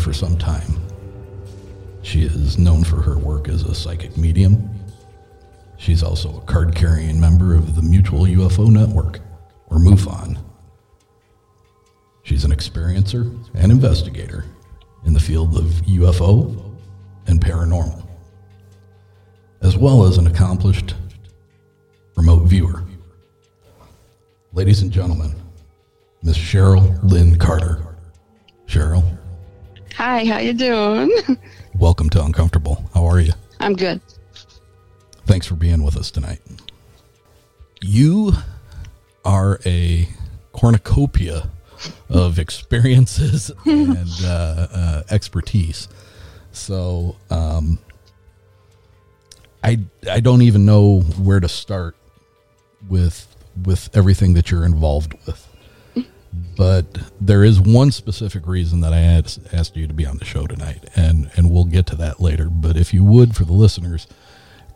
for some time. She is known for her work as a psychic medium. She's also a card carrying member of the Mutual UFO Network, or MUFON. She's an experiencer and investigator in the field of UFO and paranormal, as well as an accomplished remote viewer. Ladies and gentlemen, Miss Cheryl Lynn Carter. Cheryl, Hi, how you doing? welcome to Uncomfortable. How are you? I'm good. Thanks for being with us tonight. You are a cornucopia of experiences and uh, uh, expertise. So um, I I don't even know where to start with with everything that you're involved with. But there is one specific reason that I asked, asked you to be on the show tonight, and and we'll get to that later. But if you would, for the listeners,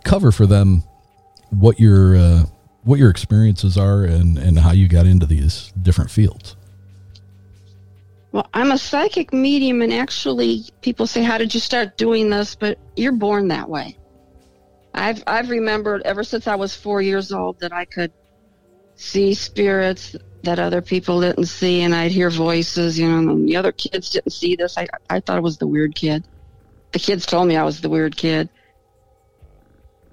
cover for them what your uh, what your experiences are and and how you got into these different fields. Well, I'm a psychic medium, and actually, people say, "How did you start doing this?" But you're born that way. I've I've remembered ever since I was four years old that I could see spirits that other people didn't see, and I'd hear voices. You know, and the other kids didn't see this. I I thought I was the weird kid. The kids told me I was the weird kid.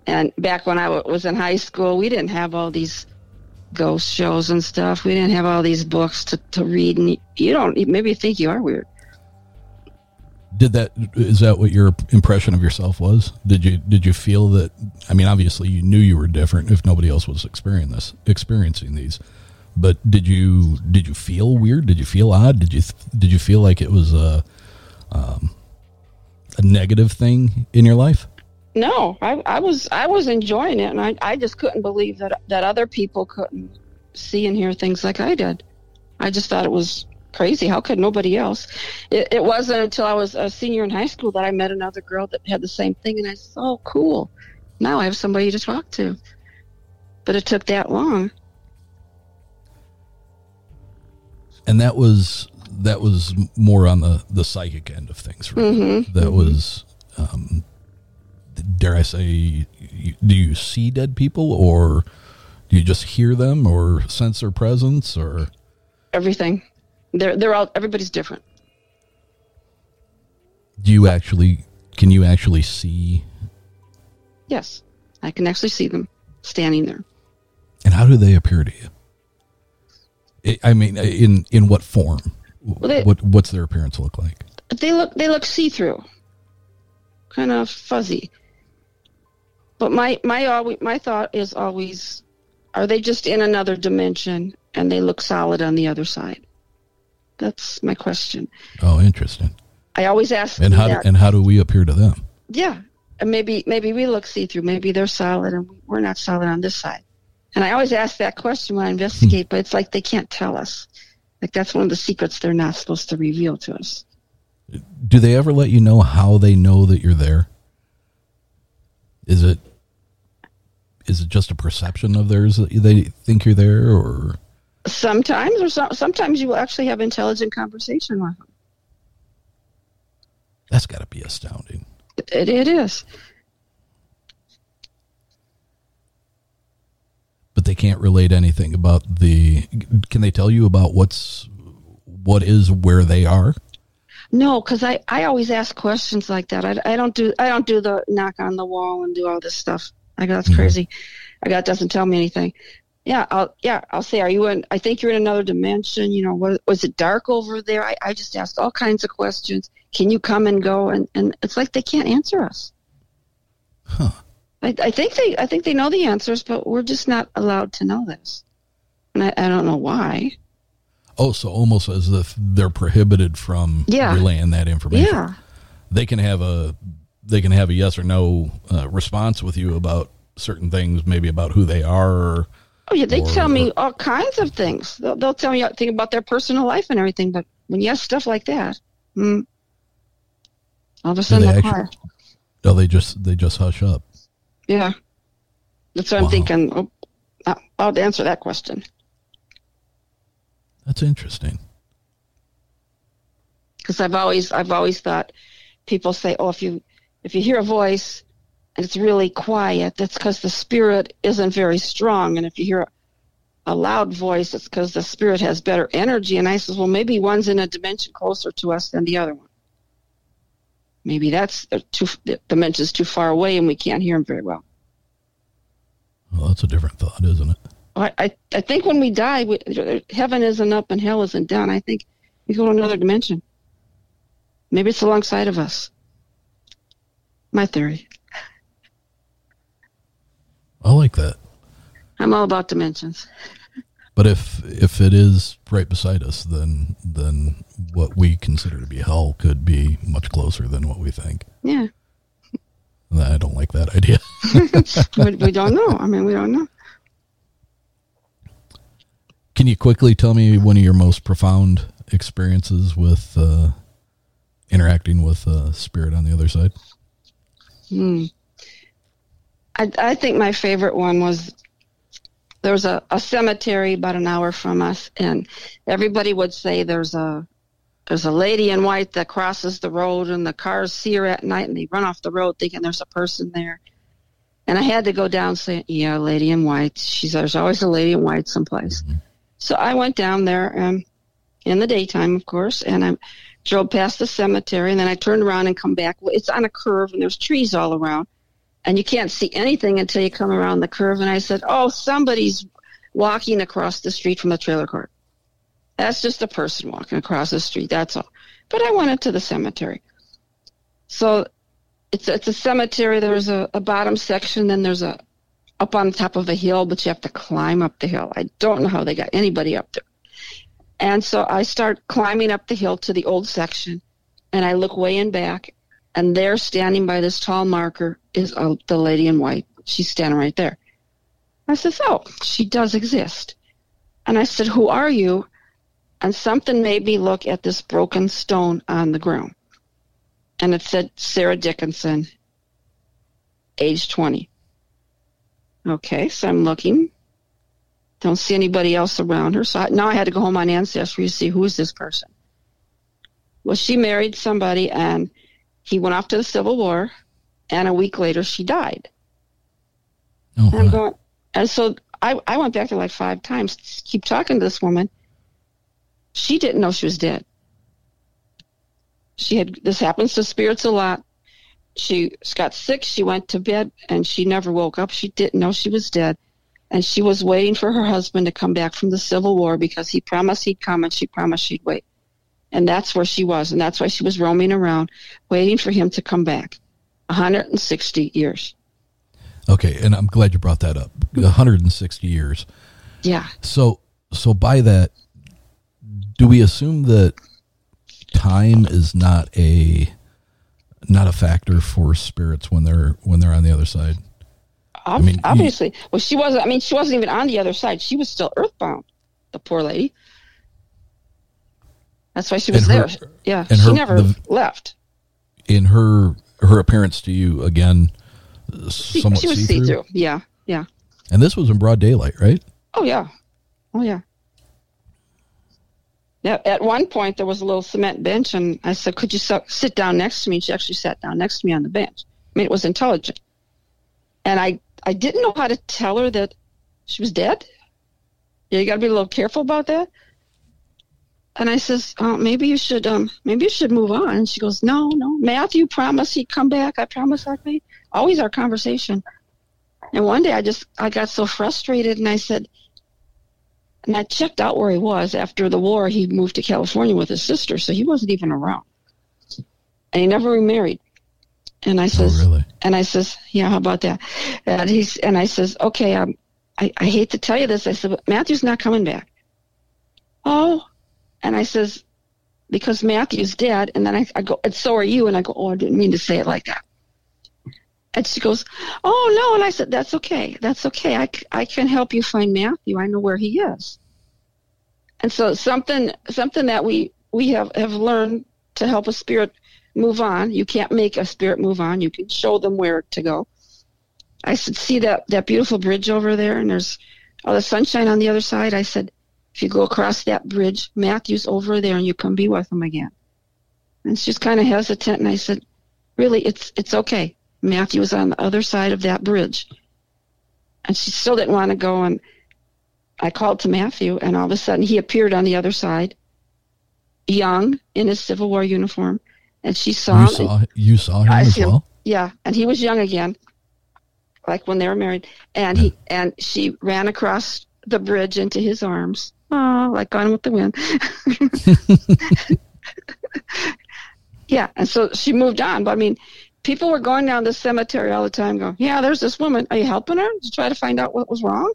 And back when I w- was in high school, we didn't have all these ghost shows and stuff. We didn't have all these books to, to read, and you don't maybe think you are weird. Did that is that what your impression of yourself was? Did you did you feel that? I mean, obviously, you knew you were different if nobody else was experiencing this, experiencing these. But did you did you feel weird? Did you feel odd? Did you did you feel like it was a um, a negative thing in your life? No, I, I was I was enjoying it, and I, I just couldn't believe that that other people couldn't see and hear things like I did. I just thought it was crazy. How could nobody else? It, it wasn't until I was a senior in high school that I met another girl that had the same thing, and I said, "Oh, cool! Now I have somebody to talk to." But it took that long. And that was that was more on the the psychic end of things right? Mhm, that was um dare i say do you see dead people or do you just hear them or sense their presence or Everything. They're they're all everybody's different. do you actually can you actually see Yes, I can actually see them standing there. and how do they appear to you I- i mean in in what form they- what what's their appearance look like They look they look see through, kind of fuzzy. But my my always my thought is always, are they just in another dimension and they look solid on the other side? That's my question. oh interesting I always ask and how do, that. and how do we appear to them yeah, and maybe maybe we look see through. Maybe they're solid and we're not solid on this side. And I always ask that question when I investigate, but it's like they can't tell us. Like that's one of the secrets they're not supposed to reveal to us. do they ever let you know how they know that you're there is it is it just a perception of theirs that they think you're there or Sometimes, or so, sometimes you will actually have intelligent conversation with them. that's got to be astounding It, it is. But they can't relate anything about the can they tell you about what's what is where they are No, because I, I always ask questions like that. I, I don't do I don't do the knock on the wall and do all this stuff. I go, that's Mhm. crazy. I go, it doesn't tell me anything. Yeah, I'll yeah, I'll say, are you in? I think you're in another dimension. You know, what was it dark over there? I, I just ask all kinds of questions. Can you come and go? And and it's like they can't answer us. Huh. I, I think they I think they know the answers, but we're just not allowed to know this. And I, I don't know why. Oh, so almost as if they're prohibited from Yeah. relaying that information. Yeah. They can have a they can have a yes or no uh, response with you about certain things, maybe about who they are. Or, Oh yeah, they Or- tell me all kinds of things. They'll, they'll tell me thing about their personal life and everything. But when you ask stuff like that, hmm, all of a sudden they they're actually- no, they just they just hush up. Yeah, that's what Wow. I'm thinking. Oh, I'll answer that question That's interesting. because I've always I've always thought people say, oh, if you if you hear a voice and it's really quiet, that's because the spirit isn't very strong, and if you hear a, a loud voice, it's because the spirit has better energy. And I says, well, maybe one's in a dimension closer to us than the other one. Maybe that's the too the dimension's too far away and we can't hear him very well. Well, that's a different thought, isn't it? I, I, I think when we die, we, heaven isn't up and hell isn't down. I think we go to another dimension. Maybe it's alongside of us. My theory. I like that. I'm all about dimensions. But if if it is right beside us, then then what we consider to be hell could be much closer than what we think. Yeah. I don't like that idea. we, we don't know. I mean, we don't know. Can you quickly tell me one of your most profound experiences with uh, interacting with uh, spirit on the other side? Hmm. I, I think my favorite one was there was a, a cemetery about an hour from us, and everybody would say there's a there's a lady in white that crosses the road, and the cars see her at night, and they run off the road thinking there's a person there. And I had to go down saying, "Yeah, lady in white." She's there's always a lady in white someplace. So I went down there um, in the daytime, of course, and I drove past the cemetery, and then I turned around and come back. It's on a curve, and there's trees all around, and you can't see anything until you come around the curve. And I said, "Oh, somebody's walking across the street from the trailer court. That's just a person walking across the street. That's all." But I went into the cemetery. So it's it's a cemetery. There's a, a bottom section, then there's a up on top of a hill, but you have to climb up the hill. I don't know how they got anybody up there. And so I start climbing up the hill to the old section, and I look way in back, and there, standing by this tall marker, is uh, the lady in white. She's standing right there. I says, "Oh, she does exist." And I said, "Who are you?" And something made me look at this broken stone on the ground, and it said Sarah Dickinson, age twenty. Okay, so I'm looking. Don't see anybody else around her. So I, now I had to go home on Ancestry to see who is this person. Well, she married somebody and he went off to the Civil War, and a week later she died. Oh, And I'm wow. going, and so I, I went back there like five times to keep talking to this woman. She didn't know she was dead. She had, this happens to spirits a lot. She got sick. She went to bed and she never woke up. She didn't know she was dead. And she was waiting for her husband to come back from the Civil War because he promised he'd come and she promised she'd wait. And that's where she was. And that's why she was roaming around waiting for him to come back. 160 years. Okay, and I'm glad you brought that up. 160 years. Yeah. So so by that, do we assume that time is not a not a factor for spirits when they're when they're on the other side? Ob- mean, you- obviously. Well, she wasn't. I mean, she wasn't even on the other side. She was still earthbound. The poor lady. That's why she was her- there. Yeah, and she her- never the- left. In her her appearance to you again, She, somewhat she was see-through? Yeah, yeah. And this was in broad daylight, right? Oh yeah, oh yeah. Yeah. At one point, there was a little cement bench, and I said, "Could you su- sit down next to me?" And she actually sat down next to me on the bench. I mean, it was intelligent, and I I didn't know how to tell her that she was dead. Yeah, you got to be a little careful about that. And I says, oh, maybe you should, um, maybe you should move on. And she goes, no, no. Matthew promised he'd come back. I promised I'd be. Always our conversation. And one day I just I got so frustrated and I said and I checked out where he was after the war. He moved to California with his sister, so he wasn't even around. And he never remarried. And I says, oh, really? and I says, yeah, how about that? And he's, and I says, okay, um, I, I hate to tell you this. I said, but Matthew's not coming back. Oh, and I says, because Matthew's dead. And then I, I go, and so are you. And I go, oh, I didn't mean to say it like that. And she goes, oh no. And I said, that's okay. That's okay. I, I can help you find Matthew. I know where he is. And so something, something that we, we have, have learned to help a spirit move on. You can't make a spirit move on. You can show them where to go. I said, see that, that beautiful bridge over there and there's all the sunshine on the other side. I said, if you go across that bridge, Matthew's over there and you can be with him again. And she's kind of hesitant. And I said, really, it's, it's okay. Matthew was on the other side of that bridge. And she still didn't want to go. And I called to Matthew and all of a sudden he appeared on the other side, young in his Civil War uniform. And she saw You him. saw you saw him I as see him. well. Yeah, and he was young again, like when they were married. And he and she ran across the bridge into his arms. Oh, like Gone with the Wind. yeah, and so she moved on. But I mean, people were going down the cemetery all the time, going, "Yeah, there's this woman. Are you helping her to try to find out what was wrong?"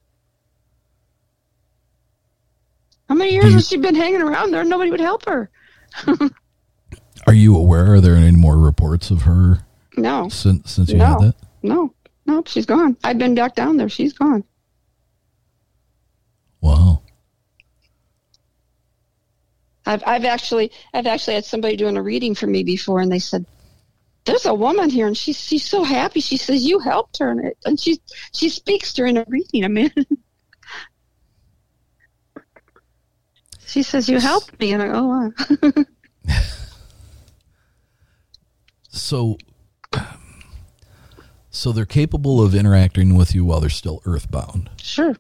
How many years has she been hanging around there? Nobody would help her. Are you aware? Are there any more reports of her No, since since you No. had that? no, no, she's gone. I've been back down there. She's gone. Wow. I've I've actually I've actually had somebody doing a reading for me before, and they said, "There's a woman here, and she's she's so happy. She says you helped her, and it, and she she speaks during a reading. I mean, she says you helped me, and I go, oh, wow. So, so they're capable of interacting with you while they're still earthbound, sure,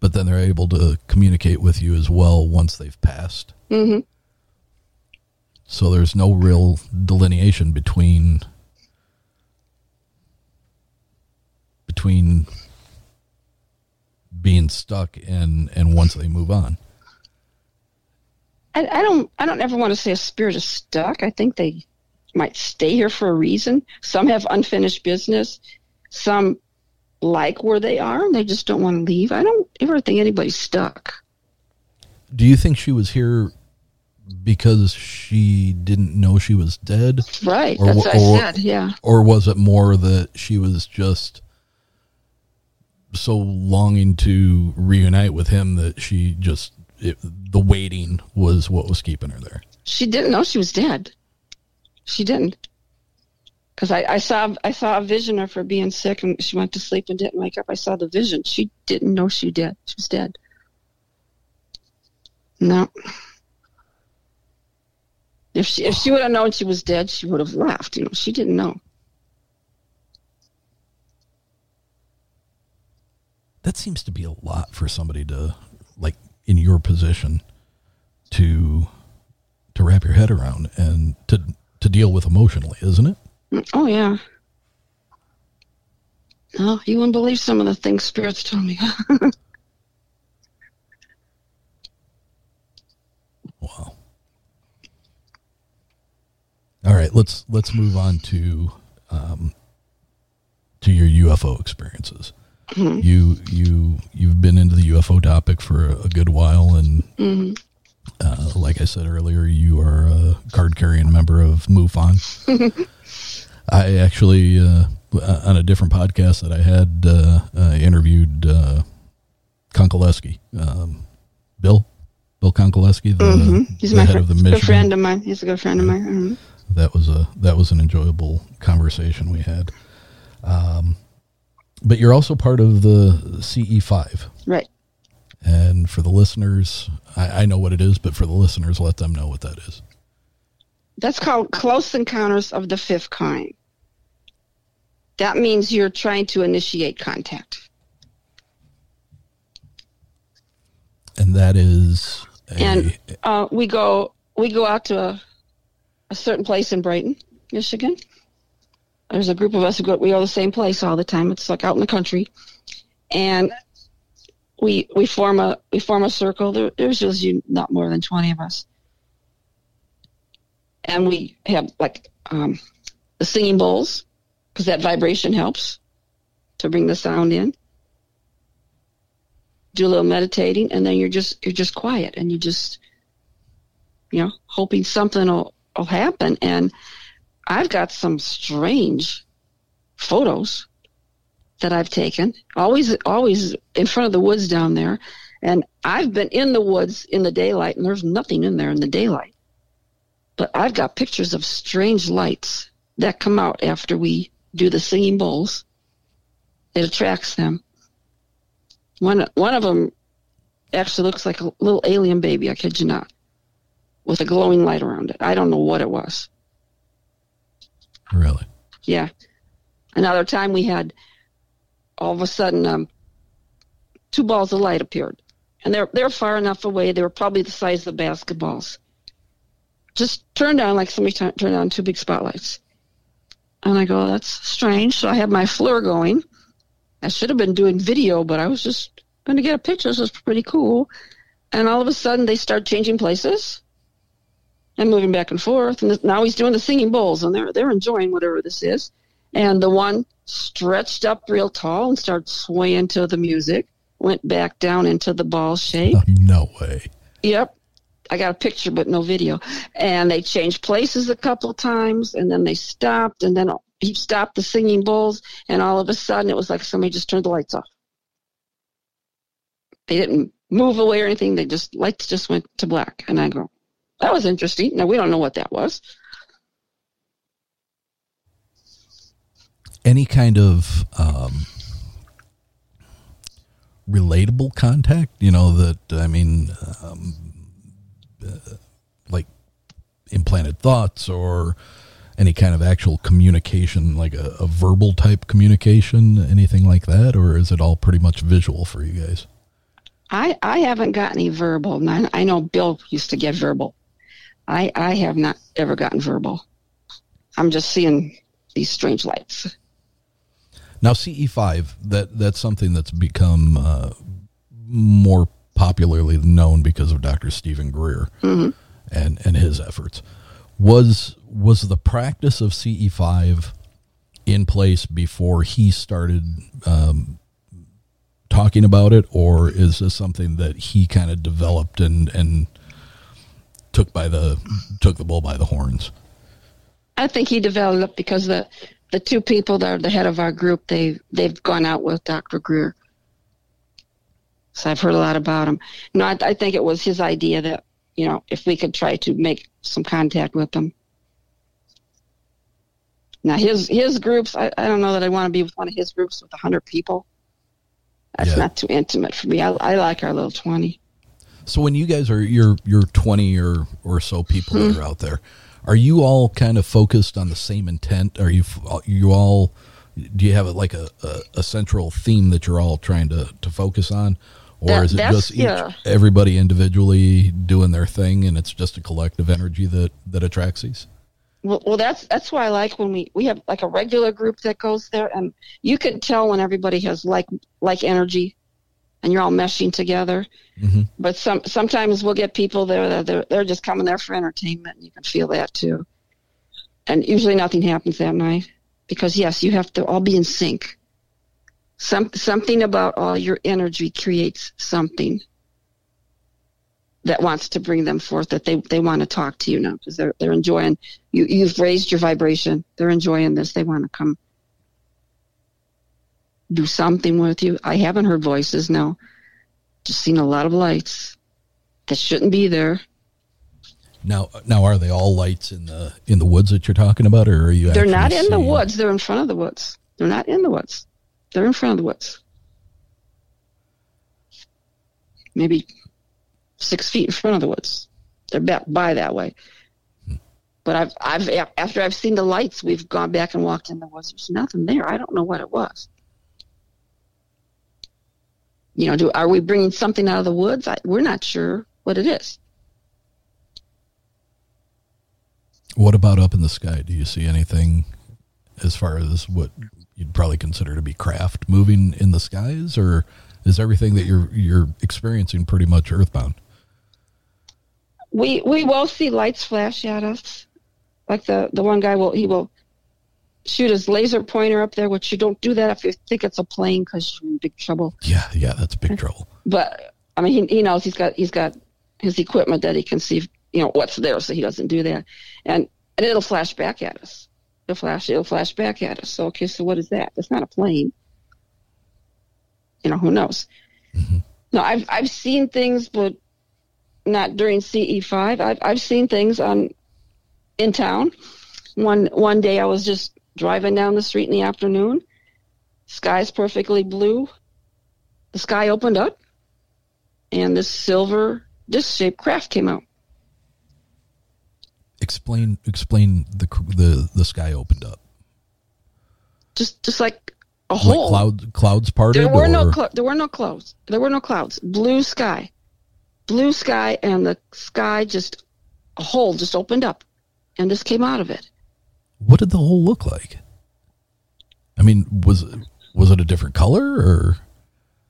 but then they're able to communicate with you as well once they've passed. Hmm So there's no real delineation between between being stuck and and once they move on. I, I don't I don't ever want to say a spirit is stuck. I think they might stay here for a reason. Some have unfinished business. Some like where they are, and they just don't want to leave. I don't ever think anybody's stuck. Do you think she was here because she didn't know she was dead? Right. Or That's wh- what I said. Yeah. or was it more that she was just so longing to reunite with him that she just it, the waiting was what was keeping her there She didn't know she was dead. She didn't. Because I, I saw I saw a vision of her being sick and she went to sleep and didn't wake up. I saw the vision. She didn't know she did. She was dead. No. If she if she would have known she was dead, she would have left. You know, she didn't know. that seems to be a lot for somebody to like in your position to to wrap your head around and to to deal with emotionally isn't it mm, Oh yeah. Oh, you wouldn't believe some of the things spirits told me. wow all right let's let's move on to um to your ufo experiences Mhm. you you you've been into the ufo topic for a good while and hmm uh, like I said earlier, you are a card carrying member of MUFON. I actually, uh, on a different podcast that I had, uh, uh, interviewed uh, Konkolesky, um, Bill, Bill Konkolesky, the, hmm He's the my head fr- of the good Michigan. friend of mine. He's a good friend of mine. Mhm. That was a that was an enjoyable conversation we had. Um, but you're also part of the CE5. Right. And for the listeners, I, I know what it is, but for the listeners, let them know what that is. That's called Close Encounters of the Fifth Kind. That means you're trying to initiate contact. And that is a, And uh, we go we go out to a, a certain place in Brighton, Michigan, there's a group of us who go we go to the same place all the time. It's like out in the country, and we we form a we form a circle. There, there's usually not more than twenty of us, and we have like um, the singing bowls because that vibration helps to bring the sound in. Do a little meditating, and then you're just you're just quiet, and you just you know hoping something will will happen. And I've got some strange photos that I've taken, always always in front of the woods down there. And I've been in the woods in the daylight, and there's nothing in there in the daylight. But I've got pictures of strange lights that come out after we do the singing bowls. It attracts them. One one of them actually looks like a little alien baby. I kid you not, with a glowing light around it. I don't know what it was. Really? Yeah. Another time we had all of a sudden um, two balls of light appeared, and they're they're far enough away. They were probably the size of basketballs. Just turned on like somebody t- turned on two big spotlights, and I go, "That's strange." So I had my FLIR going. I should have been doing video, but I was just going to get a picture. This was pretty cool. And all of a sudden, they start changing places and moving back and forth. And now he's doing the singing bowls, and they're they're enjoying whatever this is. And the one stretched up real tall and started swaying to the music. Went back down into the ball shape. No way. Yep. I got a picture, but no video. And they changed places a couple times, and then they stopped, and then he stopped the singing bowls, and all of a sudden it was like somebody just turned the lights off. They didn't move away or anything. They just lights just went to black, and I go, that was interesting. Now we don't know what that was. Any kind of um, relatable contact, you know, that, I mean, um, uh, like implanted thoughts or any kind of actual communication, like a, a verbal type communication, anything like that? Or is it all pretty much visual for you guys? I I haven't got any verbal. I, know Bill used to get verbal. I I have not ever gotten verbal. I'm just seeing these strange lights. Now, CE5, that that's something that's become uh, more popularly known because of Dr. Steven Greer hmm and and his efforts. Was was the practice of CE5 in place before he started um, talking about it, or is this something that he kind of developed and and took by the took the bull by the horns? I think he developed because the the two people that are the head of our group they they've gone out with Dr. Greer. So I've heard a lot about him. No, I, I think it was his idea that you know if we could try to make some contact with them. Now his his groups, I, I don't know that I want to be with one of his groups with a hundred people. That's Yeah. not too intimate for me. I, I like our little twenty. So when you guys are you're you're twenty or or so people that are hmm. out there, are you all kind of focused on the same intent? Are you uh, you all do you have like a, a, a central theme that you're all trying to, to focus on, or That- is it just each, yeah. everybody individually doing their thing and it's just a collective energy that that attracts these? Well, well, that's that's why I like when we we have like a regular group that goes there, and you can tell when everybody has like like energy, and you're all meshing together. Mhm. But some sometimes we'll get people there that they're they're just coming there for entertainment, and you can feel that too. And usually nothing happens that night because yes, you have to all be in sync. Some something about all your energy creates something that wants to bring them forth that they, they want to talk to you now because they're they're enjoying you you've raised your vibration. They're enjoying this. They want to come do something with you. I haven't heard voices now. Just seen a lot of lights that shouldn't be there. Now, now are they all lights in the in the woods that you're talking about, or are you? they're not in the woods. They're in front of the woods. They're not in the woods they're in front of the woods maybe six feet in front of the woods they're back by that way but I've, I've, after I've seen the lights, we've gone back and walked in the woods. There's nothing there. I don't know what it was. You know, do are we bringing something out of the woods? I, we're not sure what it is. What about up in the sky? Do you see anything as far as what you'd probably consider to be craft moving in the skies, or is everything that you're you're experiencing pretty much earthbound? We we will see lights flash at us, like the the one guy will he will shoot his laser pointer up there, which you don't do that if you think it's a plane because you're in big trouble. Yeah, yeah, that's big trouble. But I mean, he, he knows he's got he's got his equipment that he can see, you know, what's there, so he doesn't do that. And and it'll flash back at us. It'll flash it'll flash back at us. So okay, so what is that? That's not a plane. You know, who knows? Mm-hmm. No, I've I've seen things, but not during CE five. I've I've seen things on in town. One one day I was just driving down the street in the afternoon. Sky's perfectly blue. The sky opened up, and this silver disc shaped craft came out. Explain explain the the the sky opened up. Just just like a Like hole. clouds clouds parted. There were no cl- there were no clouds. There were no clouds. Blue sky, blue sky, and the sky just a hole just opened up, and this came out of it. what did the hole look like? I mean, was it, was it a different color or?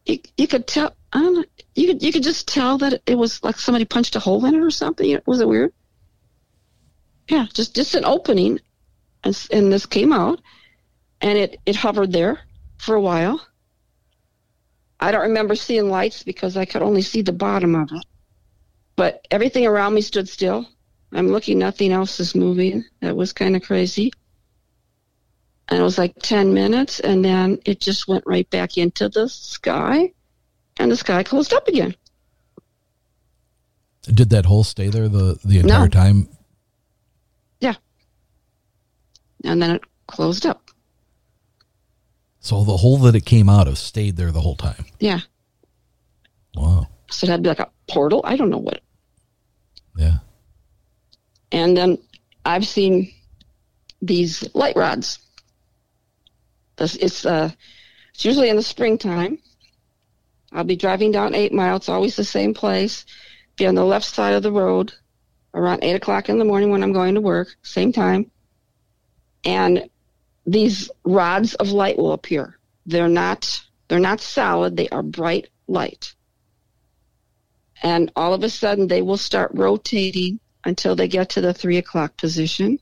You you could tell. I don't know. You could you could just tell that it was like somebody punched a hole in it or something. Was it weird? Yeah, just just an opening, and and this came out, and it it hovered there for a while. I don't remember seeing lights because I could only see the bottom of it. But everything around me stood still. I'm looking, nothing else is moving. That was kind of crazy. And it was like 10 minutes, and then it just went right back into the sky, and the sky closed up again. Did that hole stay there the the entire No. time? And then it closed up. So the hole that it came out of stayed there the whole time. Yeah. Wow. So that'd be like a portal. I don't know what. Yeah. And then I've seen these light rods. This- It's uh, it's usually in the springtime. I'll be driving down Eight Mile. It's always the same place. Be on the left side of the road around eight o'clock in the morning when I'm going to work. Same time. And these rods of light will appear. They're not they're not solid. They are bright light. And all of a sudden they will start rotating until they get to the three o'clock position.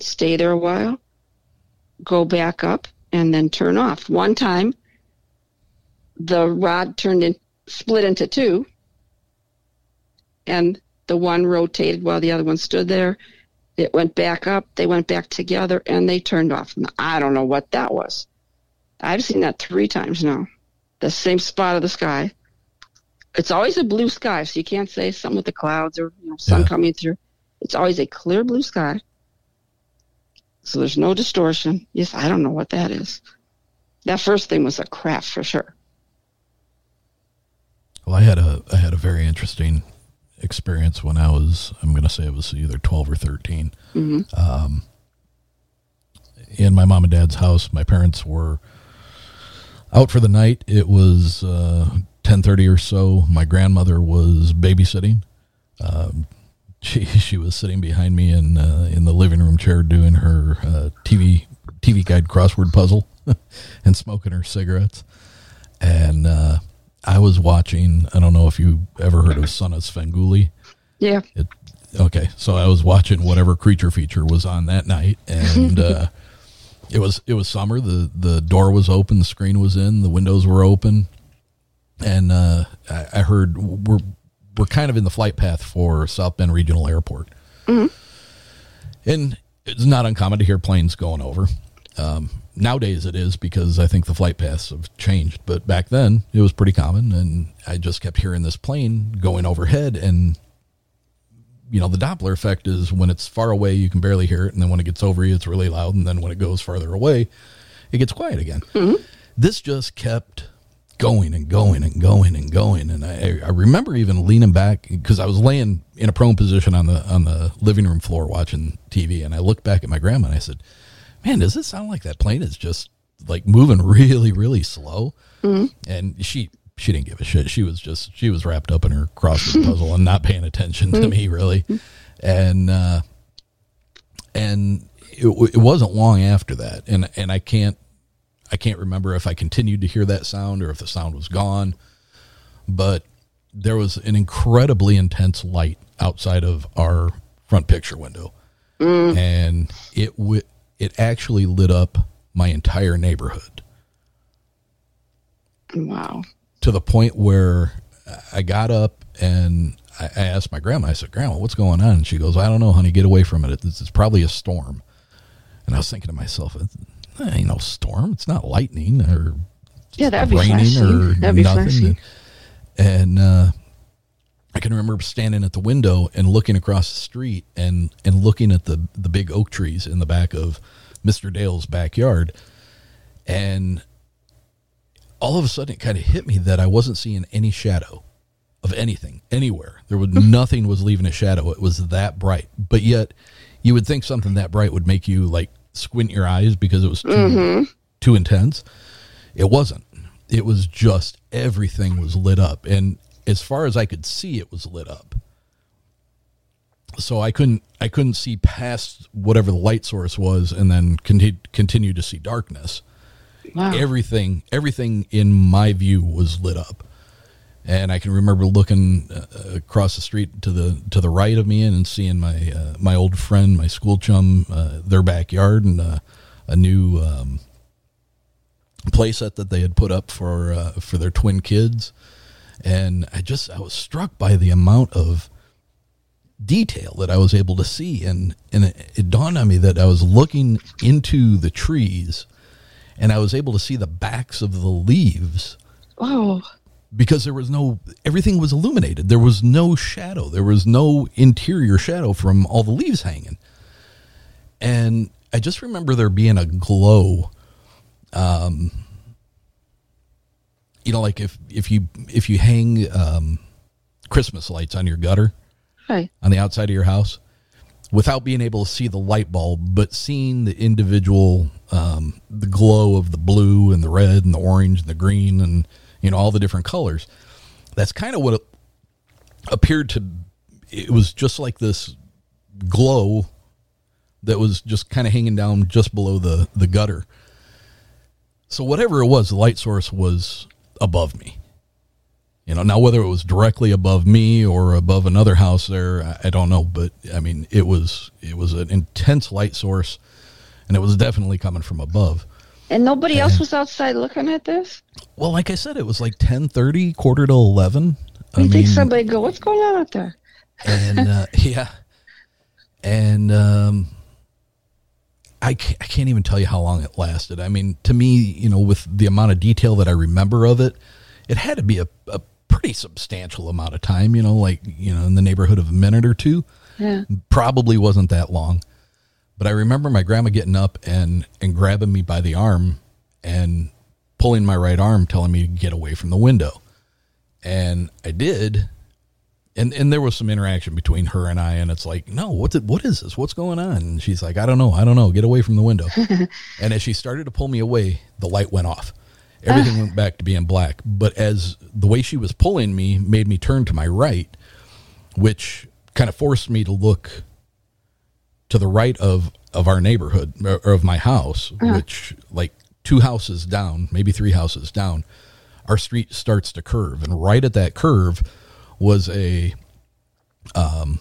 Stay there a while, go back up, and then turn off. One time, the rod turned in, split into two, and the one rotated while the other one stood there. It went back up, they went back together, and they turned off. I don't know what that was. I've seen that three times now. The same spot of the sky. It's always a blue sky, so you can't say something with the clouds or you know, sun Yeah. coming through. It's always a clear blue sky. So there's no distortion. Yes, I don't know what that is. That first thing was a craft for sure. Well, I had a I had a very interesting experience when I was I'm going to say it was either 12 or 13. Um, in my mom and dad's house, my parents were out for the night. It was uh, 10:30 or so. My grandmother was babysitting. Um, she she was sitting behind me in uh, in the living room chair doing her uh, TV TV guide crossword puzzle and smoking her cigarettes. And uh, I was watching. I don't know if you ever heard of Son of Svengoolie. Yeah. It, okay, so I was watching whatever creature feature was on that night, and uh, it was it was summer. the The door was open, the screen was in, the windows were open, and uh, I, I heard we're we're kind of in the flight path for South Bend Regional Airport, and it's not uncommon to hear planes going over. Um, nowadays it is because I think the flight paths have changed, but back then it was pretty common, and I just kept hearing this plane going overhead, and you know the Doppler effect is when it's far away you can barely hear it, and then when it gets over you it's really loud, and then when it goes farther away, it gets quiet again. Mm-hmm. This just kept going and going and going and going, and I, I remember even leaning back because I was laying in a prone position on the on the living room floor watching TV, and I looked back at my grandma and I said, "Man, does it sound like that plane is just like moving really really slow?" Mm-hmm. And she she didn't give a shit. She was just she was wrapped up in her crossword puzzle and not paying attention to mm-hmm. me really. And uh and it, it wasn't long after that, and and I can't I can't remember if I continued to hear that sound or if the sound was gone, but there was an incredibly intense light outside of our front picture window, mm. and it w- it actually lit up my entire neighborhood Wow. to the point where I got up and I asked my grandma, I said, Grandma, what's going on? And she goes, I don't know, honey, get away from it. It's, probably a storm. And I was thinking to myself, "It ain't no storm. It's not lightning or Yeah, that'd be raining flashing. or That'd be nothing. flashing. And, uh, I can remember standing at the window and looking across the street and, and looking at the, the big oak trees in the back of Mr. Dale's backyard. And all of a sudden it kind of hit me that I wasn't seeing any shadow of anything anywhere. There was nothing was leaving a shadow. It was that bright. But yet you would think something that bright would make you like squint your eyes because it was too mm-hmm. too intense. It wasn't. It was just everything was lit up and as far as I could see it was lit up. So I couldn't I couldn't see past whatever the light source was and then conti- continue to see darkness Wow. everything everything in my view was lit up and i can remember looking uh, across the street to the to the right of me and seeing my uh, my old friend my school chum uh, their backyard and uh, a new um, playset that they had put up for uh, for their twin kids and i just i was struck by the amount of detail that i was able to see and and it, it dawned on me that i was looking into the trees and I was able to see the backs of the leaves oh, because there was no everything was illuminated. There was no shadow. There was no interior shadow from all the leaves hanging. And I just remember there being a glow um you know like if if you if you hang um Christmas lights on your gutter hi. on the outside of your house without being able to see the light bulb, but seeing the individual, um, the glow of the blue and the red and the orange and the green and, you know, all the different colors. That's kind of what it appeared to, it was just like this glow that was just kind of hanging down just below the, the gutter. So whatever it was, the light source was above me. You know, now whether it was directly above me or above another house there, I, I don't know. But I mean, it was it was an intense light source, and it was definitely coming from above. And nobody else was outside looking at this? Well, like I said, it was like ten thirty, quarter to eleven. I You think mean, somebody go, what's going on out there? and uh, yeah, and um, I ca- I can't even tell you how long it lasted. I mean, to me, you know, with the amount of detail that I remember of it, it had to be a, a pretty substantial amount of time. You know, like you know, in the neighborhood of a minute or two. Yeah. Probably wasn't that long, but I remember my grandma getting up and and grabbing me by the arm and pulling my right arm, telling me to get away from the window, and I did and and there was some interaction between her and I, and it's like, no, what's it? What is this? What's going on? And she's like, I don't know, I don't know. Get away from the window. and as she started to pull me away, the light went off. Everything went back to being black. But as the way she was pulling me made me turn to my right, which kind of forced me to look to the right of of our neighborhood or of my house, uh-huh. which like two houses down, maybe three houses down, our street starts to curve, and right at that curve was a um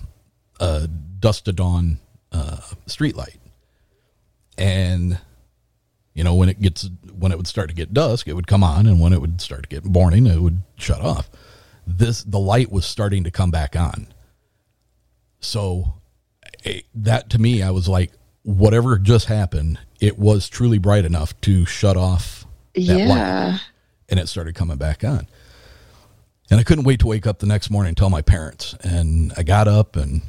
a dusk to dawn uh street light, and you know when it gets when it would start to get dusk, it would come on, and when it would start to get morning, it would shut off. This the light was starting to come back on. So eh, that to me, I was like, whatever just happened, it was truly bright enough to shut off that light, Yeah. and it started coming back on. And I couldn't wait to wake up the next morning and tell my parents. And I got up, and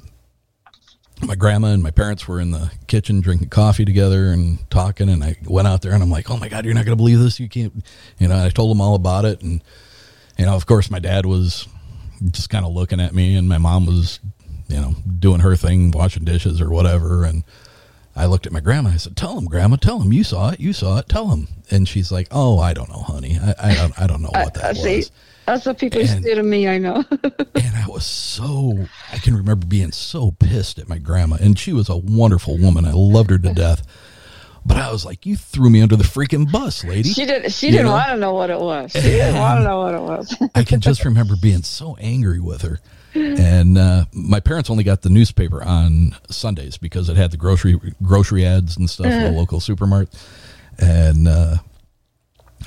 my grandma and my parents were in the kitchen drinking coffee together and talking. And I went out there, and I'm like, "Oh my god, you're not going to believe this! You can't!" You know, I told them all about it, and you know, of course, my dad was just kind of looking at me, and my mom was, you know, doing her thing, washing dishes or whatever. And I looked at my grandma. I said, "Tell him, grandma. Tell him you saw it. You saw it. Tell him." And she's like, "Oh, I don't know, honey. I, I don't. I don't know what that was." That's what people And- say to me. I know. and I was so I can remember being so pissed at my grandma, and she was a wonderful woman. I loved her to death. But I was like, you threw me under the freaking bus, lady. she did. She didn't want to know what it was. She didn't want to know what it was. I can just remember being so angry with her. And uh, my parents only got the newspaper on Sundays because it had the grocery grocery ads and stuff for the local supermarket. And uh,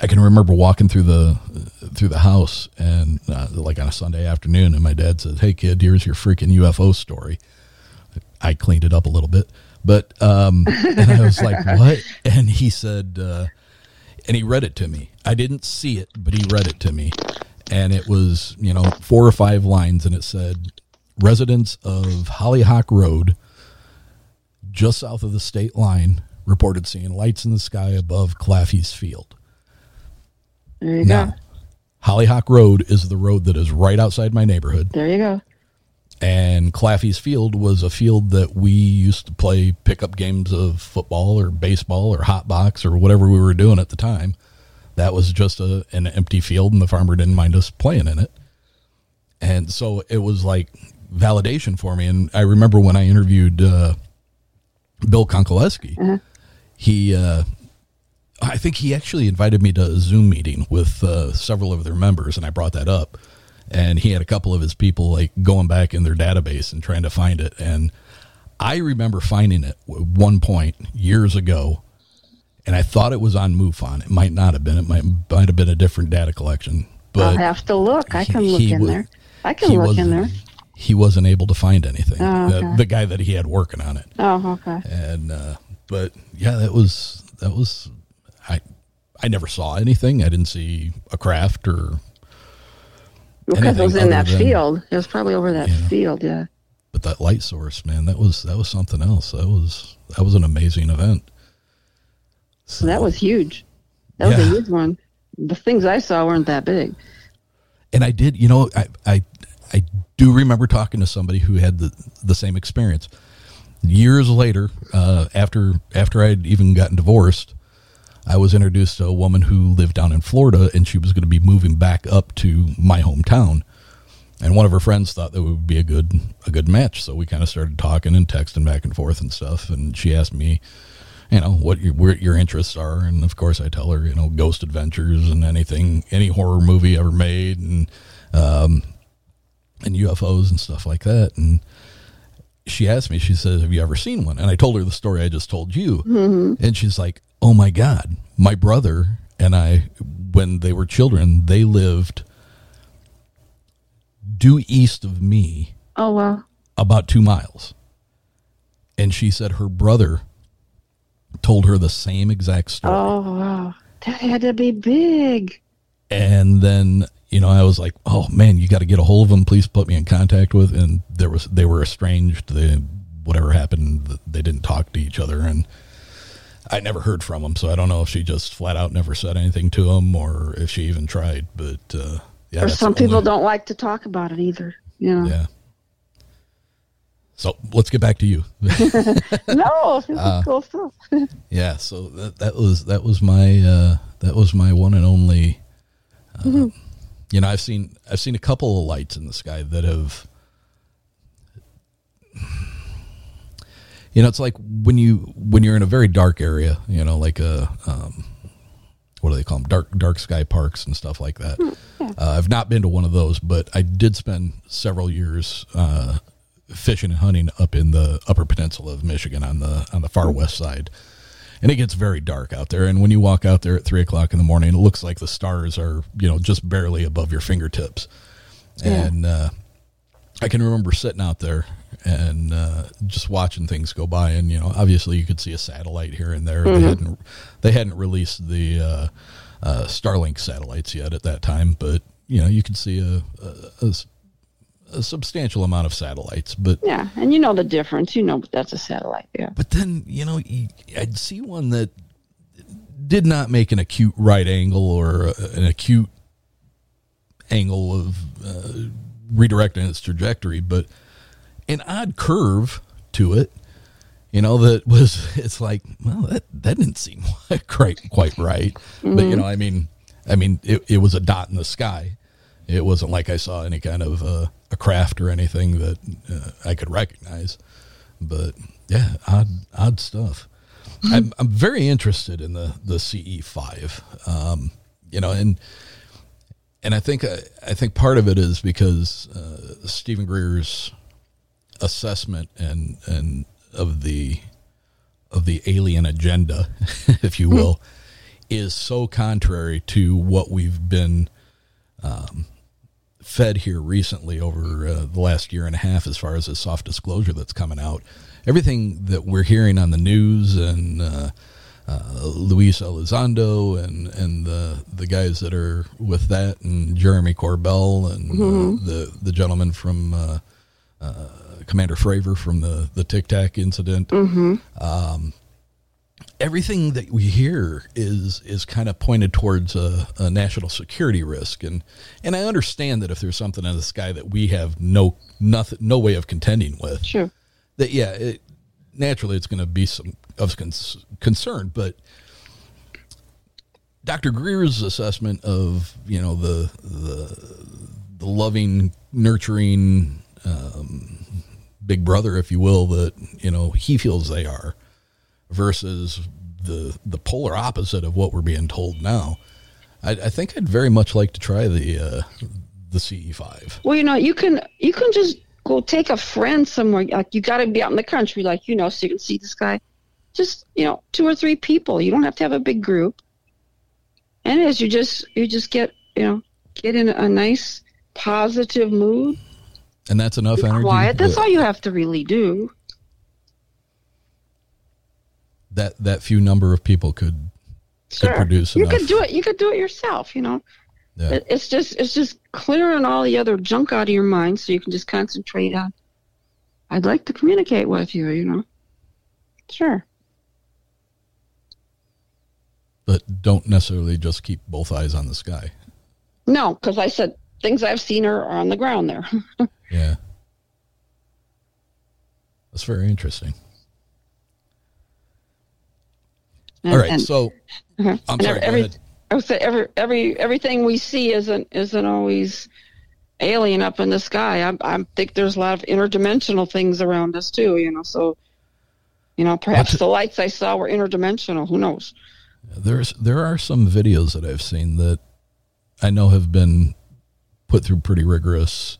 I can remember walking through the through the house and uh, like on a Sunday afternoon, and my dad said, "Hey kid, here's your freaking UFO story." I cleaned it up a little bit, but um, and I was like, "What?" And he said, uh, and he read it to me. I didn't see it, but he read it to me, and it was you know four or five lines, and it said, "Residents of Hollyhock Road, just south of the state line, reported seeing lights in the sky above Claffey's Field." There you Now, go. Hollyhock Road is the road that is right outside my neighborhood, There you go. and Claffey's Field was a field that we used to play pickup games of football or baseball or hot box or whatever we were doing at the time. That was just a, an empty field, and the farmer didn't mind us playing in it. And so it was like validation for me. And I remember when I interviewed uh, Bill Konkolesky, he, uh, I think he actually invited me to a Zoom meeting with uh, several of their members, and I brought that up. And he had a couple of his people like going back in their database and trying to find it. And I remember finding it at one point years ago, and I thought it was on MUFON. It might not have been. It might might have been a different data collection. But I'll have to look. I he- can look he in there. I can he look in there. He wasn't able to find anything. Oh, The- the guy that he had working on it Oh, okay. and uh, but yeah, that was that was I I never saw anything. I didn't see a craft or Because it was in that than- field. It was probably over that Yeah. field. Yeah. but that light source, man, that was that was something else. That was that was an amazing event. So that was huge. That was a Yeah. huge one. The things I saw weren't that big. and I did, you know, I I I do remember talking to somebody who had the the same experience. Years later, uh, after after I'd even gotten divorced, I was introduced to a woman who lived down in Florida, and she was going to be moving back up to my hometown. And one of her friends thought that it would be a good a good match, so we kind of started talking and texting back and forth and stuff. And she asked me, you know, what your where your interests are, and of course I tell her, you know, ghost adventures and anything, any horror movie ever made, and um, and UFOs and stuff like that. And she asked me, she says, "Have you ever seen one?" And I told her the story I just told you, and she's like, "Oh my god, my brother and I, when they were children, they lived due east of me." Oh wow. about two miles. And she said her brother told her the same exact story. Oh wow. That had to be big. And then, you know, I was like, oh man, you got to get a hold of them. Please put me in contact with. And there was, they were estranged. They, whatever happened, they didn't talk to each other. And I never heard from them. So I don't know if she just flat out never said anything to him or if she even tried. But, uh, yeah. or some people only- don't like to talk about it either. You know. Yeah. So let's get back to you. No, this is Uh, cool stuff. Yeah, so that that was that was my uh, that was my one and only. Uh, You know, I've seen I've seen a couple of lights in the sky that have. You know, it's like when you when you're in a very dark area. You know, like a um, what do they call them? Dark dark sky parks and stuff like that. Uh, I've not been to one of those, but I did spend several years uh, fishing and hunting up in the Upper Peninsula of Michigan on the on the far west side, and it gets very dark out there. And when you walk out there at three o'clock in the morning, it looks like the stars are you know just barely above your fingertips. Yeah. And uh, I can remember sitting out there and uh, just watching things go by, and you know, obviously you could see a satellite here and there. They hadn't they hadn't released the uh, uh, Starlink satellites yet at that time, but you know, you could see a a substantial amount of satellites. But Yeah, and you know the difference. You know that's a satellite. Yeah. but then you know, you- I'd see one that did not make an acute right angle or an acute angle of uh, redirecting its trajectory, but an odd curve to it. You know that was it's like well that that didn't seem quite quite right, but you know I mean I mean it, it was a dot in the sky, It wasn't like I saw any kind of uh, a craft or anything that uh, I could recognize. But yeah, odd odd stuff. I'm I'm very interested in the the CE five. Um, you know, and and I think uh, I think part of it is because uh, Steven Greer's assessment and and of the of the alien agenda, if you will, is so contrary to what we've been um, fed here recently over uh, the last year and a half, as far as the soft disclosure that's coming out. Everything that we're hearing on the news and uh, uh, Luis Elizondo and and the the guys that are with that and Jeremy Corbell and uh, the the gentleman from uh, uh, Commander Fravor from the the Tic Tac incident. Um, everything that we hear is is kind of pointed towards a, a national security risk, and and I understand that if there's something in the sky that we have no nothing no way of contending with, Sure. that yeah, it, naturally it's going to be some of cons- concern, but Dr. Greer's assessment of you know the the the loving, nurturing um, big brother, if you will, that you know he feels they are, versus the the polar opposite of what we're being told now. I, I think I'd very much like to try the uh, the CE five. Well, you know, you can you can just go take a friend somewhere. Like you got to be out in the country, like you know, so you can see this guy. Just you know, two or three people. You don't have to have a big group. And as you just you just get you know get in a nice positive mood, And that's enough be energy. quiet. That's that- all you have to really do. that that few number of people could Sure. produce you enough. could do it. You could do it yourself. You know. yeah. It- It's just it's just clearing all the other junk out of your mind so you can just concentrate on I'd like to communicate with you, you know. Sure. but don't necessarily just keep both eyes on the sky. No, because I said things I've seen are, are on the ground there. Yeah. That's very interesting. And- All right, and- so uh-huh. I'm sorry. Go every, ahead. I would say every every everything we see isn't isn't always alien up in the sky. I I think there's a lot of interdimensional things around us too, you know. So you know, perhaps the lights I saw were interdimensional. Who knows? There's there are some videos that I've seen that I know have been put through pretty rigorous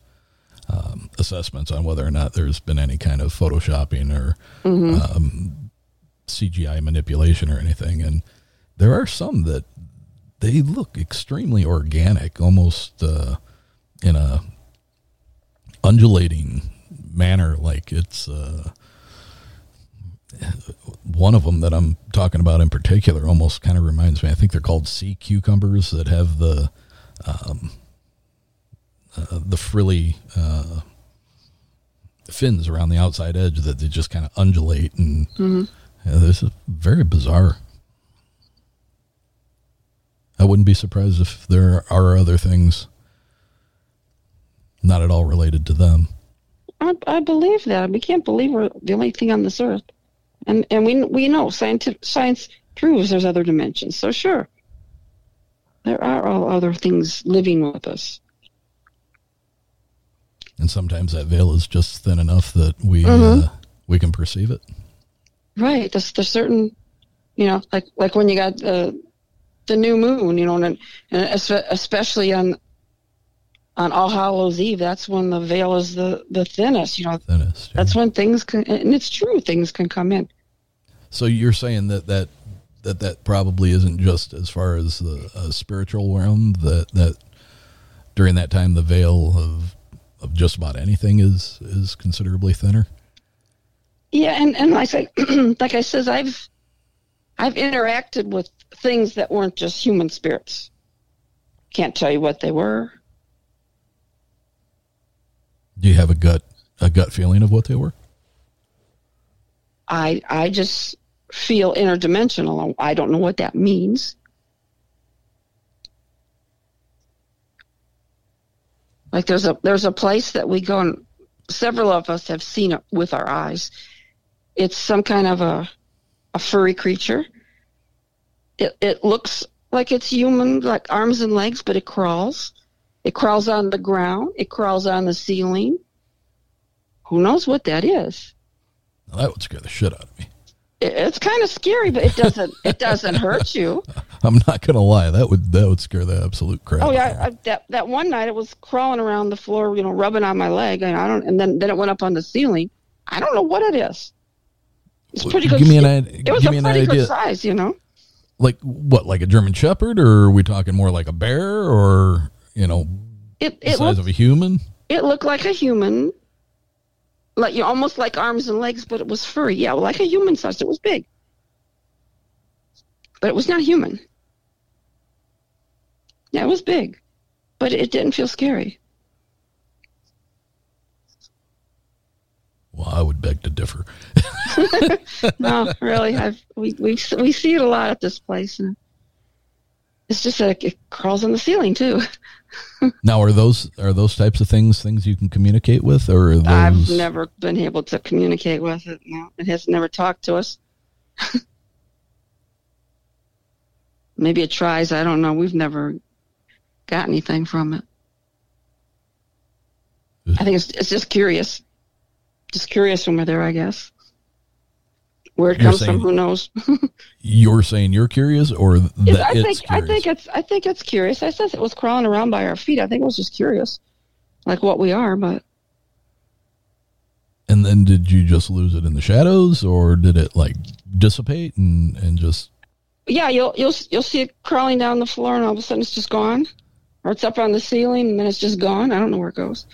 um, assessments on whether or not there's been any kind of photoshopping or um, CGI manipulation or anything, and there are some that they look extremely organic, almost uh, in a undulating manner, like it's. Uh, one of them that I'm talking about in particular almost kind of reminds me. I think they're called sea cucumbers that have the um, uh, the frilly uh, fins around the outside edge that they just kind of undulate and yeah, this is very bizarre. I wouldn't be surprised if there are other things not at all related to them. I, I believe that. We can't believe we're the only thing on this earth, and and we we know scientific science proves there's other dimensions. So sure, there are all other things living with us. And sometimes that veil is just thin enough that we Mhm. uh, we can perceive it. Right. There's there's certain, you know, like like when you got the the new moon, you know, and, and especially on on All Hallows Eve, that's when the veil is the the thinnest. You know, Thinnest. yeah. that's when things can, and it's true, things can come in. So you're saying that that that that probably isn't just as far as the uh, spiritual realm that that during that time the veil of of just about anything is is considerably thinner. Yeah, and and like I like I says, I've I've interacted with things that weren't just human spirits. Can't tell you what they were. Do you have a gut a gut feeling of what they were? I I just feel interdimensional. I don't know what that means. Like there's a there's a place that we go and several of us have seen it with our eyes. It's some kind of a a furry creature. It it looks like it's human, like arms and legs, but it crawls. It crawls on the ground. It crawls on the ceiling. Who knows what that is? That would scare the shit out of me. It, it's kind of scary, but it doesn't. it doesn't hurt you. I'm not gonna lie. That would that would scare the absolute crap. Oh yeah. I, that that one night it was crawling around the floor, you know, rubbing on my leg, and I don't. And then then it went up on the ceiling. I don't know what it is. It's pretty good. Give me an it, idea. it was a pretty idea. good size, you know. Like what? Like a German Shepherd, or are we talking more like a bear, or you know, It the it size looked of a human? it looked like a human, like you know, almost like arms and legs, but it was furry. Yeah, like a human size. It was big, but it was not human. Yeah, it was big, but it didn't feel scary. Well, I would beg to differ. no, really, I've we we we see it a lot at this place, and it's just like it crawls on the ceiling too. Now, are those are those types of things things you can communicate with, or those? I've never been able to communicate with it. No, it has never talked to us. Maybe it tries. I don't know. We've never got anything from it. I think it's it's just curious, just curious when we're there. I guess where it You're comes saying- from, who knows? You're saying you're curious, or that Yeah, I think I think it's I think it's curious. I said it was crawling around by our feet. I think it was just curious, like what we are. But And then did you just lose it in the shadows, or did it like dissipate and and just? yeah, you'll you'll you'll see it crawling down the floor, and all of a sudden it's just gone, or it's up on the ceiling, and then it's just gone. I don't know where it goes.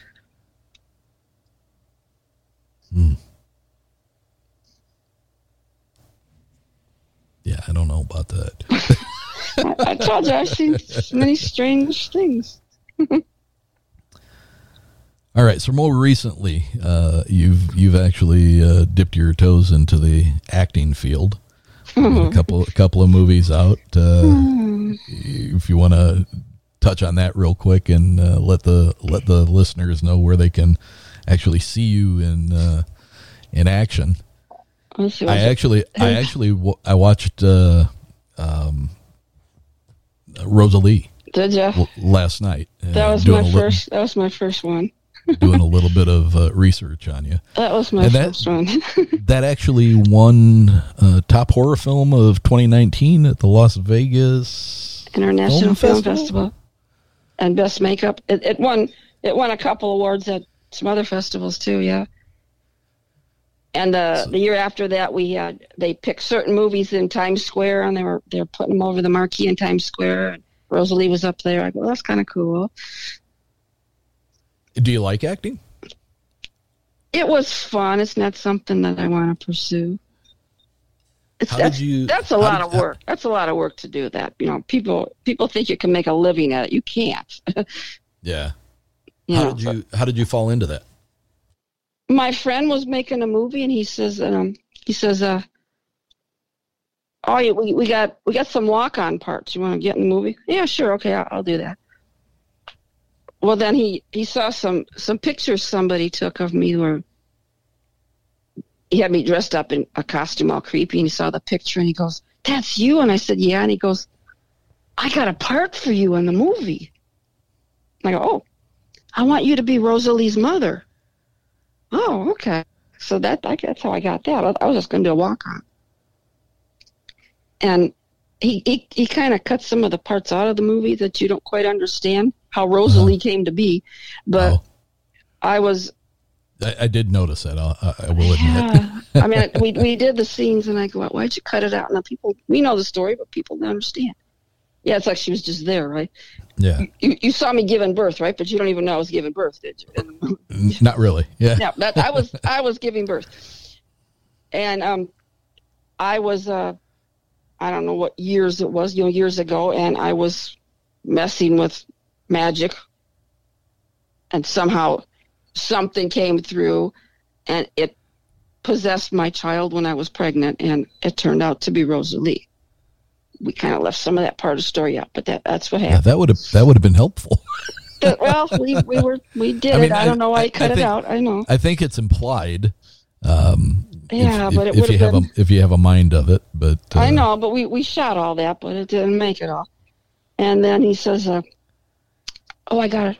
Hmm. Yeah, I don't know about that. I, I told you I've seen many strange things. All right, so more recently, uh, you've you've actually uh, dipped your toes into the acting field. a couple a couple of movies out. Uh, if you want to touch on that real quick and uh, let the let the listeners know where they can actually see you in uh, in action. Let's see I actually I actually I watched uh, um, Rosalie did you? l- last night. That was my first. That was my first one. doing a little bit of uh, research on you. That was my And that- first one. That actually won uh, top horror film of 2019 at the Las Vegas. International Film Film, Festival? Festival. and Best Makeup. It, it won. It won a couple awards at some other festivals too. Yeah. And uh, the year after that, we had they picked certain movies in Times Square, and they were they were putting them over the marquee in Times Square. And Rosalie was up there. I go, that's kind of cool. Do you like acting? It was fun. It's not something that I want to pursue. It's, How did that's, you- that's a how lot did- of work. That's a lot of work to do that. You know, people people think you can make a living at it. You can't. Yeah. You how know, did you How did you fall into that? My friend was making a movie and he says um he says uh oh we, we got we got some walk on parts. You want to get in the movie? Yeah sure. Okay I'll, I'll do that. Well then he he saw some some pictures somebody took of me where he had me dressed up in a costume all creepy and he saw the picture and he goes that's you? And i said yeah. And he goes i got a part for you in the movie. And i go oh i want you to be rosalie's mother Oh, okay. So that I, that's how I got that. I, I was just going to do a walk on, and he he, he kind of cut some of the parts out of the movie that you don't quite understand how Rosalie uh-huh. came to be, but oh, I was I, I did notice that. I'll, I, I will admit. yeah. I mean, we we did the scenes, and I go, why'd you cut it out? And the people we know the story, but people don't understand. Yeah, it's like she was just there, right? Yeah. You, you saw me giving birth, right? But you don't even know I was giving birth, did you? Not really. Yeah. that I was I was giving birth, and um, I was uh, I don't know what years it was, you know, years ago, and I was messing with magic, and somehow something came through, and it possessed my child when I was pregnant, and it turned out to be Rosalie. We kind of left some of that part of the story out, but that that's what Yeah, happened. that would have that would have been helpful. But, well, we we were we did I mean, it. I I- don't know why I- I cut I it out. I know. I think it's implied. Um, Yeah, if, but it if would you have have been- a if you have a mind of it, but uh, I know, but we, we shot all that, but it didn't make it all. And then he says, uh, "Oh, I got it.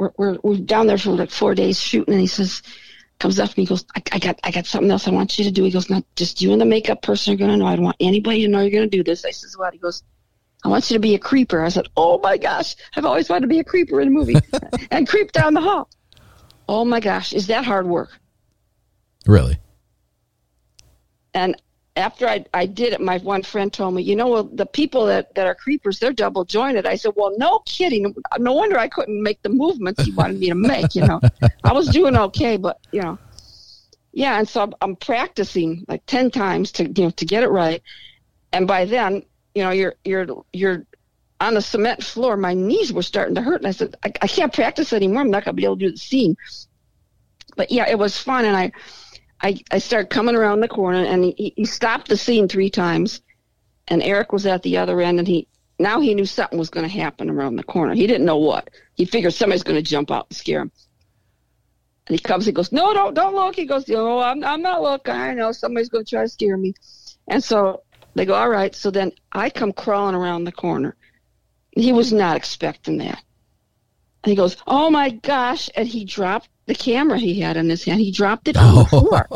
We're we're we're down there for like four days shooting." And he says, comes up and he goes, I, "I got I got something else I want you to do." He goes, "Not just you and the makeup person are gonna know. I don't want anybody to know you're gonna do this." I says, "What?" He goes, "I want you to be a creeper." I said, "Oh my gosh, I've always wanted to be a creeper in a movie and creep down the hall." Oh my gosh, is that hard work? Really? And after I, I did it, my one friend told me, you know, well, the people that, that are creepers, they're double jointed. I said, well, no kidding. No wonder I couldn't make the movements he wanted me to make, you know. I was doing okay, but, you know. Yeah, and so I'm, I'm practicing like 10 times to, you know, to get it right. And by then, you know, you're, you're, you're on the cement floor. My knees were starting to hurt. And I said, I, I can't practice anymore. I'm not going to be able to do the scene. But yeah, it was fun. And I, I, I started coming around the corner and he, he stopped the scene three times and Eric was at the other end and he now he knew something was going to happen around the corner. He didn't know what. He figured somebody's going to jump out and scare him. And he comes, he goes, no, don't, don't look. He goes, no, I'm, I'm not looking. I know somebody's going to try to scare me. And so they go, all right. So then I come crawling around the corner. He was not expecting that. And he goes, oh my gosh. And he dropped the camera he had in his hand. He dropped it on the floor.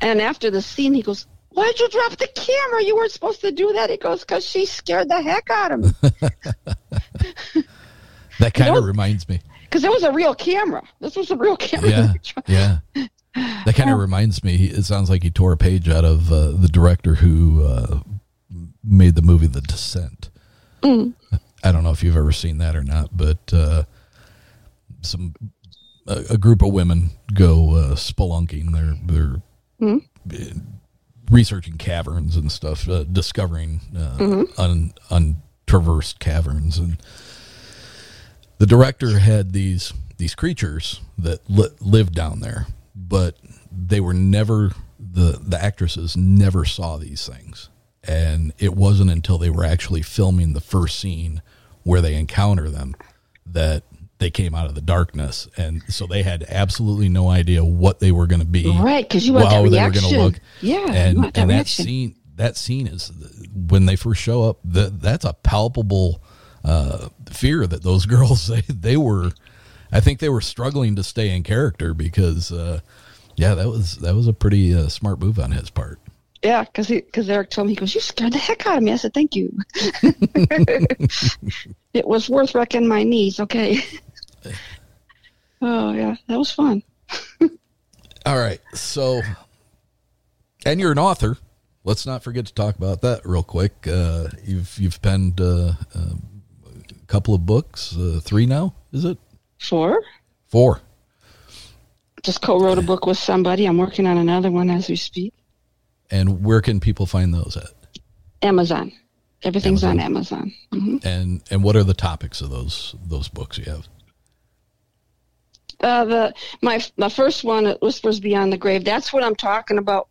and after the scene, he goes, Why'd you drop the camera? You weren't supposed to do that. He goes, Because she scared the heck out of me. That kind You of know- reminds me. Because it was a real camera. This was a real camera. Yeah, yeah. That kind of reminds me. It sounds like he tore a page out of uh, the director who uh, made the movie The Descent. I don't know if you've ever seen that or not, but uh, some a, a group of women go uh, spelunking. They're they're uh, researching caverns and stuff, uh, discovering uh, un, untraversed caverns, and the director had these these creatures that li- lived down there, but they were never the the actresses never saw these things, and it wasn't until they were actually filming the first scene where they encounter them that they came out of the darkness, and so they had absolutely no idea what they were going to be, Right, 'cause you want that how they were reaction. Yeah, and that and that scene that scene is when they first show up. That that's a palpable uh, fear that those girls they they were. I think they were struggling to stay in character because, uh, yeah, that was that was a pretty uh, smart move on his part. Yeah, because because Eric told me, he goes, You scared the heck out of me. I said, Thank you. it was worth wrecking my knees. Okay. oh, yeah. That was fun. All right, so and you're an author. Let's not forget to talk about that real quick. Uh, you've you've penned uh, uh, a couple of books, uh, three now, is it Four. four? Just co wrote a book with somebody. I'm working on another one as we speak. And where can people find those at? Amazon. Everything's on Amazon. hmm And and what are the topics of those those books you have? Uh, the my my first one, Whispers Beyond the Grave. That's what I'm talking about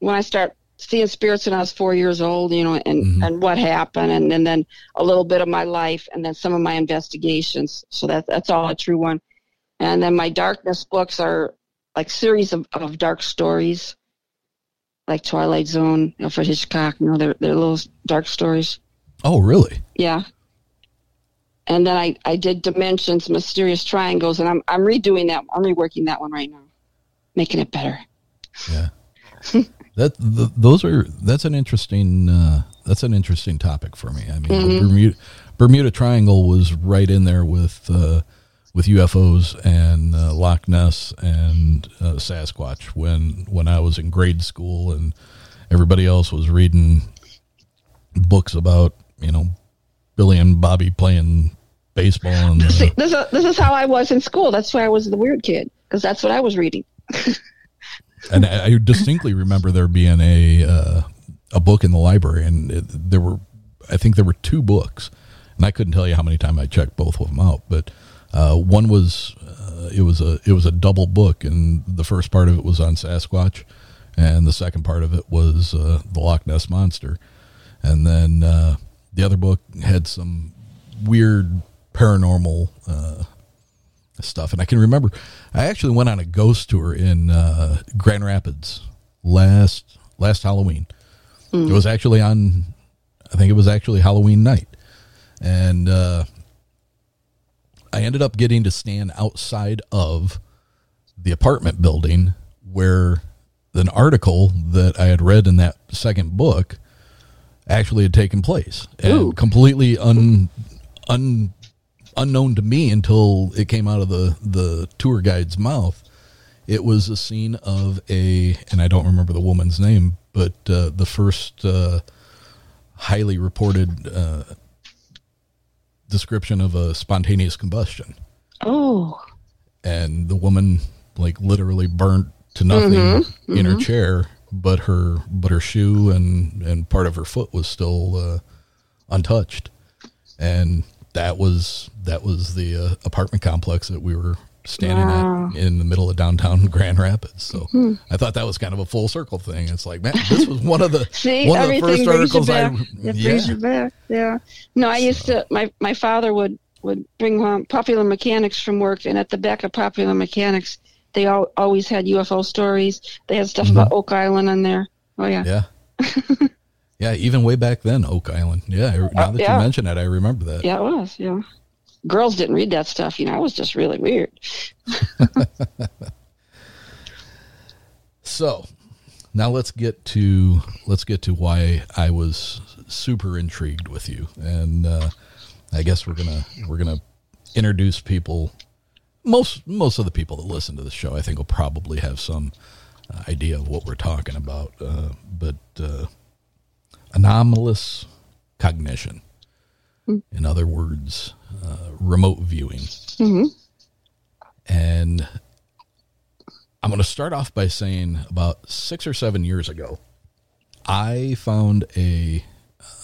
when I start seeing spirits when I was four years old. You know, and and what happened, and, and then a little bit of my life, and then some of my investigations. So that that's all a true one. And then my darkness books are like series of, of dark stories, like Twilight Zone, Alfred Hitchcock. You know, they're they're little dark stories. Oh, really? Yeah. And then I, I did Dimensions, Mysterious Triangles, and I'm I'm redoing that. I'm reworking that one right now, making it better. Yeah. that th those are that's an interesting uh, that's an interesting topic for me. I mean, the Bermuda Bermuda Triangle was right in there with uh, with UFOs and uh, Loch Ness and uh, Sasquatch when when I was in grade school and everybody else was reading books about you know Billy and Bobby playing baseball and uh, See, this is this is how I was in school. That's why I was the weird kid because that's what I was reading. and I I distinctly remember there being a uh, a book in the library, and it, there were, I think there were two books, and I couldn't tell you how many times I checked both of them out, but uh, one was uh, it was a it was a double book, and the first part of it was on Sasquatch, and the second part of it was uh, the Loch Ness monster, and then uh, the other book had some weird paranormal. Uh, stuff. And I can remember I actually went on a ghost tour in uh, Grand Rapids last last Halloween. It was actually on I think it was actually Halloween night. And uh, I ended up getting to stand outside of the apartment building where an article that I had read in that second book actually had taken place and Ooh. completely un, un unknown to me until it came out of the the tour guide's mouth. It was a scene of a, and I don't remember the woman's name, but uh, the first uh, highly reported uh, description of a spontaneous combustion, Oh, and the woman like literally burnt to nothing in her chair, but her but her shoe and and part of her foot was still uh, untouched, and that was that was the uh, apartment complex that we were standing Wow. at in the middle of downtown Grand Rapids. So I thought that was kind of a full circle thing. It's like, man, this was one of the see, one of the first articles. I yeah. Yeah. No, I used to. My my father would would bring home Popular Mechanics from work, and at the back of Popular Mechanics, they all, always had UFO stories. They had stuff about Oak Island on there. Oh yeah. Mm-hmm. Yeah. yeah, even way back then, Oak Island. Yeah, now that yeah. you mention it, I remember that. Yeah, it was. Yeah. Girls didn't read that stuff. You know, I was just really weird. So, now let's get to let's get to why I was super intrigued with you, and uh, I guess we're gonna we're gonna introduce people. Most most of the people that listen to the show, I think, will probably have some uh, idea of what we're talking about. Uh, but uh, anomalous cognition, in other words, uh, remote viewing, and I'm going to start off by saying about six or seven years ago, I found a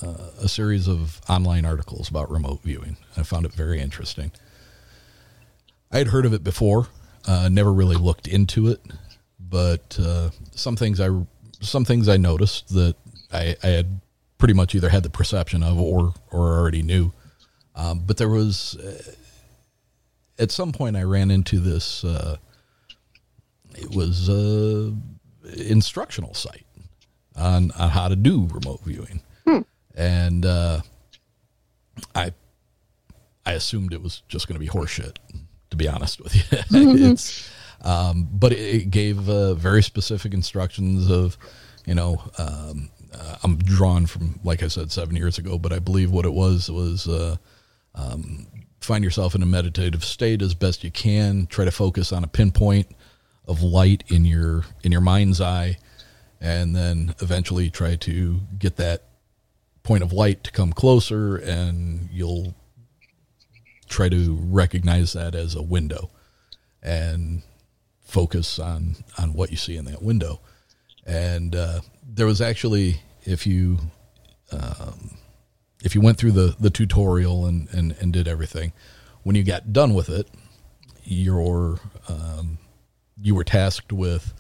uh, a series of online articles about remote viewing. I found it very interesting. I had heard of it before, uh, never really looked into it, but uh, some things I some things I noticed that I, I had pretty much either had the perception of or or already knew. Um, but there was uh, at some point I ran into this. Uh, it was a instructional site on on how to do remote viewing, and uh, I I assumed it was just going to be horseshit. To be honest with you, it's um, but it, it gave uh, very specific instructions of you know um, uh, I'm drawn from like I said seven years ago, but I believe what it was was. Uh, um, find yourself in a meditative state as best you can try to focus on a pinpoint of light in your in your mind's eye and then eventually try to get that point of light to come closer and you'll try to recognize that as a window and focus on on what you see in that window and uh, there was actually if you um, if you went through the the tutorial and and, and did everything when you got done with it your um, you were tasked with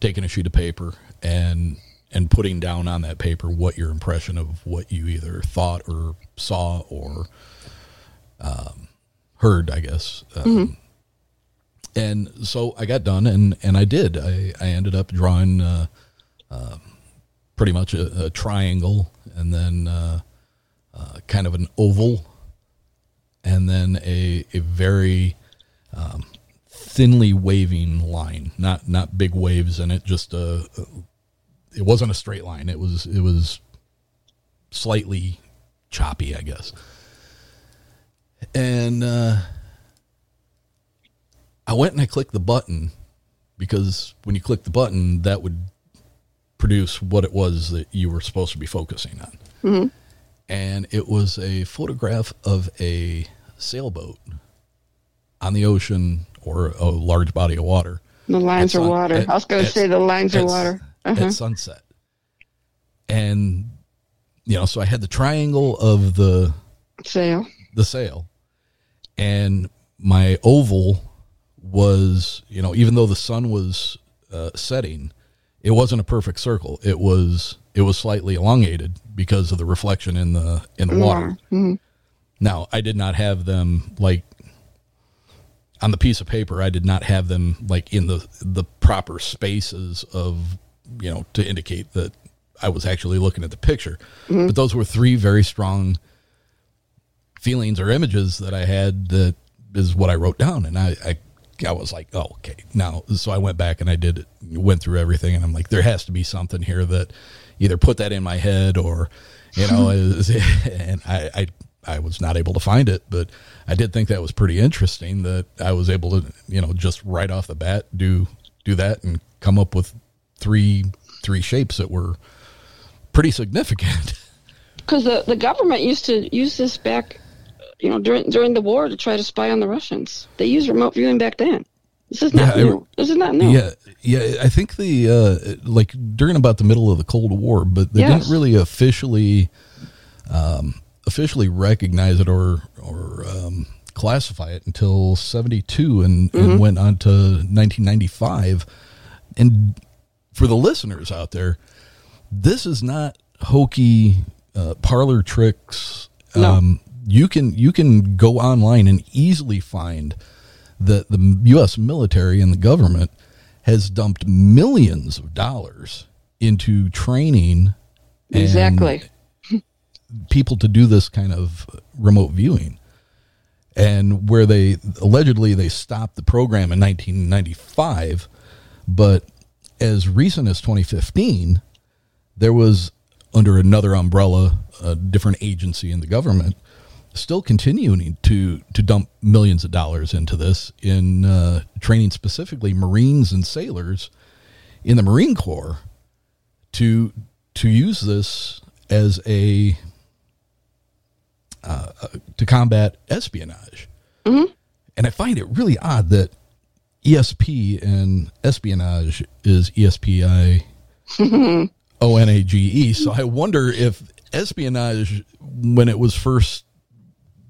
taking a sheet of paper and and putting down on that paper what your impression of what you either thought or saw or um, heard, I guess. Um, And so I got done, and and I did. I I ended up drawing uh, uh, pretty much a, a triangle, and then uh, uh, kind of an oval, and then a a very um, thinly waving line, not not big waves in it. Just a, a it wasn't a straight line. It was it was slightly choppy, I guess. And uh, I went and I clicked the button because when you click the button, that would produce what it was that you were supposed to be focusing on. And it was a photograph of a sailboat on the ocean or a large body of water. The lines are water. at- I was going to say the lines are water. Uh-huh. At sunset. And, you know, so I had the triangle of the Sail. the sail and my oval was you know even though the sun was uh, setting it wasn't a perfect circle. It was it was slightly elongated because of the reflection in the in the water. Mm-hmm. Now i did not have them like on the piece of paper i did not have them like in the the proper spaces of you know to indicate that i was actually looking at the picture. Mm-hmm. But those were three very strong feelings or images that I had that is what I wrote down, and I, I I was like, oh, okay. Now, so I went back and I did went through everything, and I'm like, there has to be something here that either put that in my head or, you know, is, and I, I I was not able to find it, but I did think that was pretty interesting that I was able to, you know, just right off the bat do do that and come up with three three shapes that were pretty significant. Because the, the government used to use this back, you know, during during the war to try to spy on the Russians. They used remote viewing back then. This is not Yeah, I- new. this is not new. Yeah, yeah. I think the uh, like during about the middle of the Cold War, but they Yes. didn't really officially um, officially recognize it or or um, classify it until seventy two and, and went on to nineteen ninety five. And for the listeners out there, this is not hokey uh, parlor tricks. No. Um, you can you can go online and easily find that the U.S. military and the government has dumped millions of dollars into training Exactly. people to do this kind of remote viewing. And where they allegedly they stopped the program in 1995, but as recent as 2015, there was under another umbrella, a different agency in the government, still continuing to to dump millions of dollars into this in uh, training specifically Marines and sailors in the Marine Corps to to use this as a uh, to combat espionage. And I find it really odd that ESP and espionage is ESPI O N A G E. So I wonder if espionage, when it was first,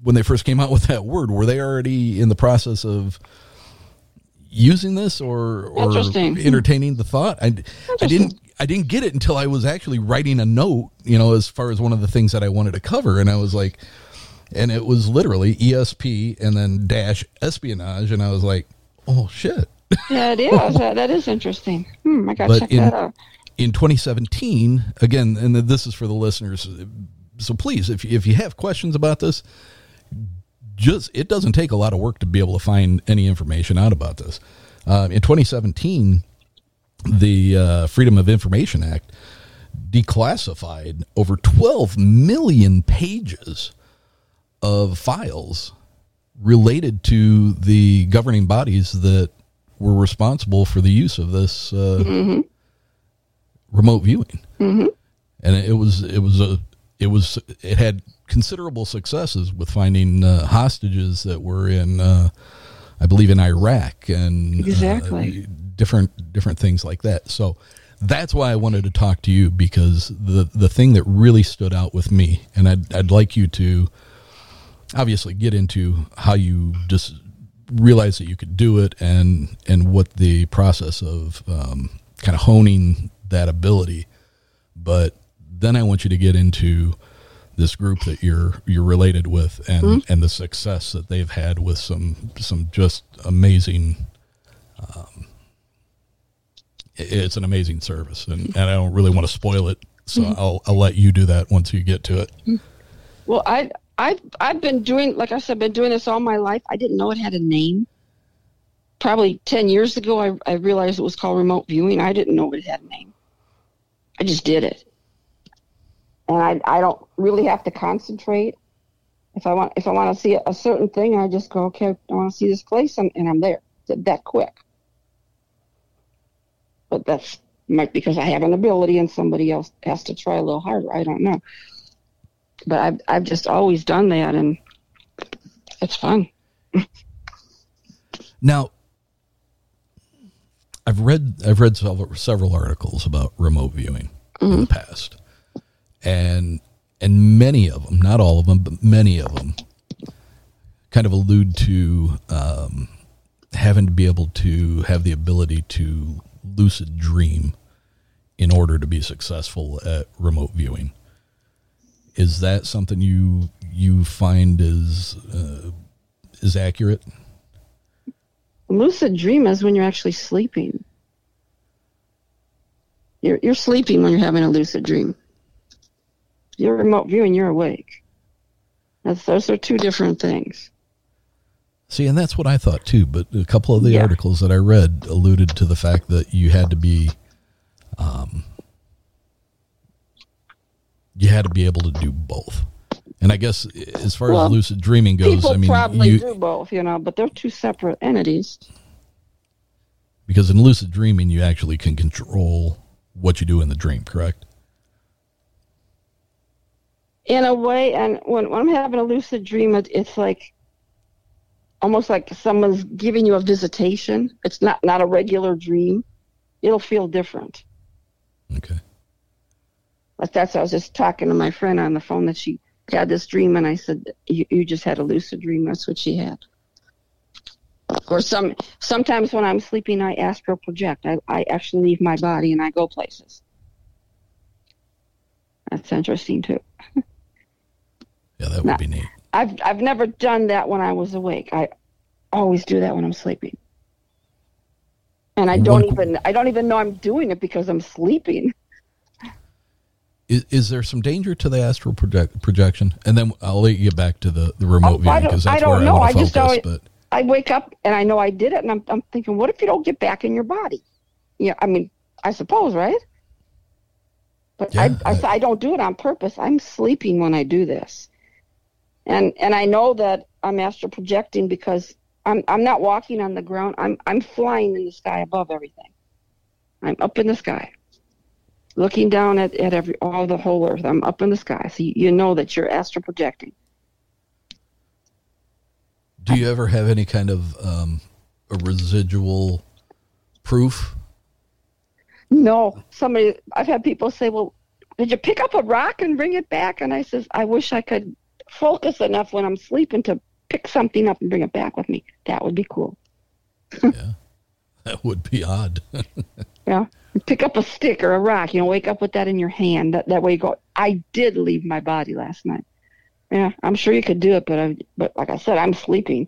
when they first came out with that word, were they already in the process of using this or, or entertaining the thought? I, I didn't. I didn't get it until I was actually writing a note, you know, as far as one of the things that I wanted to cover. And I was like, and it was literally ESP and then dash espionage. And I was like, oh shit. Yeah, it is. that, that is interesting. Hmm, I got to check in- that out. in 2017 again and this is for the listeners so please if, if you have questions about this just it doesn't take a lot of work to be able to find any information out about this. Uh, in 2017 the uh, freedom of information act declassified over 12 million pages of files related to the governing bodies that were responsible for the use of this uh, remote viewing, mm-hmm. and it was it was a it was it had considerable successes with finding uh, hostages that were in uh, I believe in Iraq and uh, Exactly. different different things like that. So that's why I wanted to talk to you because the the thing that really stood out with me, and I'd I'd like you to obviously get into how you just realized that you could do it and and what the process of um, kind of honing that ability but then i want you to get into this group that you're you're related with and mm-hmm. and the success that they've had with some some just amazing um, it's an amazing service and, and i don't really want to spoil it so mm-hmm. I'll, I'll let you do that once you get to it mm-hmm. Well, I I've I've been doing like I said, been doing this all my life. I didn't know it had a name. Probably ten years ago, I I realized it was called remote viewing. I didn't know it had a name. I just did it, and I I don't really have to concentrate. If I want if I want to see a certain thing, I just go okay. I want to see this place, and, and I'm there. That that quick. But that's might because I have an ability, and somebody else has to try a little harder. I don't know but I've I've just always done that, and it's fun. Now, I've read I've read several, several articles about remote viewing in the mm-hmm. past, and and many of them, not all of them, but many of them, kind of allude to um, having to be able to have the ability to lucid dream in order to be successful at remote viewing. Is that something you you find is uh, is accurate? Lucid dream is when you're actually sleeping. You're you're sleeping when you're having a lucid dream. You're remote viewing. You're awake. That's those are two different things. See, and that's what I thought too. But a couple of the Yeah. articles that I read alluded to the fact that you had to be, um, you had to be able to do both. And I guess as far Well, as lucid dreaming goes, People I mean, probably you, do both, you know, but they're two separate entities. because in lucid dreaming, you actually can control what you do in the dream. Correct? In a way and when, when i'm having a lucid dream it, it's like almost like someone's giving you a visitation. It's not not a regular dream. It'll feel different. Okay. like that's i was just talking to my friend on the phone that she had this dream and i said you, you just had a lucid dream. That's what she had. Or some sometimes when i'm sleeping i astral project. I, I actually leave my body and i go places. That's interesting too Yeah, that would Nah. be neat. I've I've never done that when I was awake. I always do that when I'm sleeping. And I don't even I don't even know I'm doing it because I'm sleeping. Is, is there some danger to the astral project, projection? And then I'll let you get back to the, the remote Oh, I viewing because I that's don't where know. I I to just always- but I wake up and I know I did it and I'm I'm thinking, what if you don't get back in your body? Yeah, I mean, I suppose, right? But Yeah, I, I I- I don't do it on purpose. I'm sleeping when I do this. And and I know that I'm astral projecting because I'm I'm not walking on the ground. I'm I'm flying in the sky above everything. I'm up in the sky. Looking down at, at every all the whole earth. I'm up in the sky. So you, you know that you're astral projecting. do you ever have any kind of um, a residual proof? No, somebody. I've had people say, "Well, did you pick up a rock and bring it back?" And I says, "I wish I could focus enough when I'm sleeping to pick something up and bring it back with me. That would be cool." yeah, that would be odd. Yeah, pick up a stick or a rock. You know, wake up with that in your hand. That that way you go. I did leave my body last night. Yeah, I'm sure you could do it, but I, but like I said, I'm sleeping.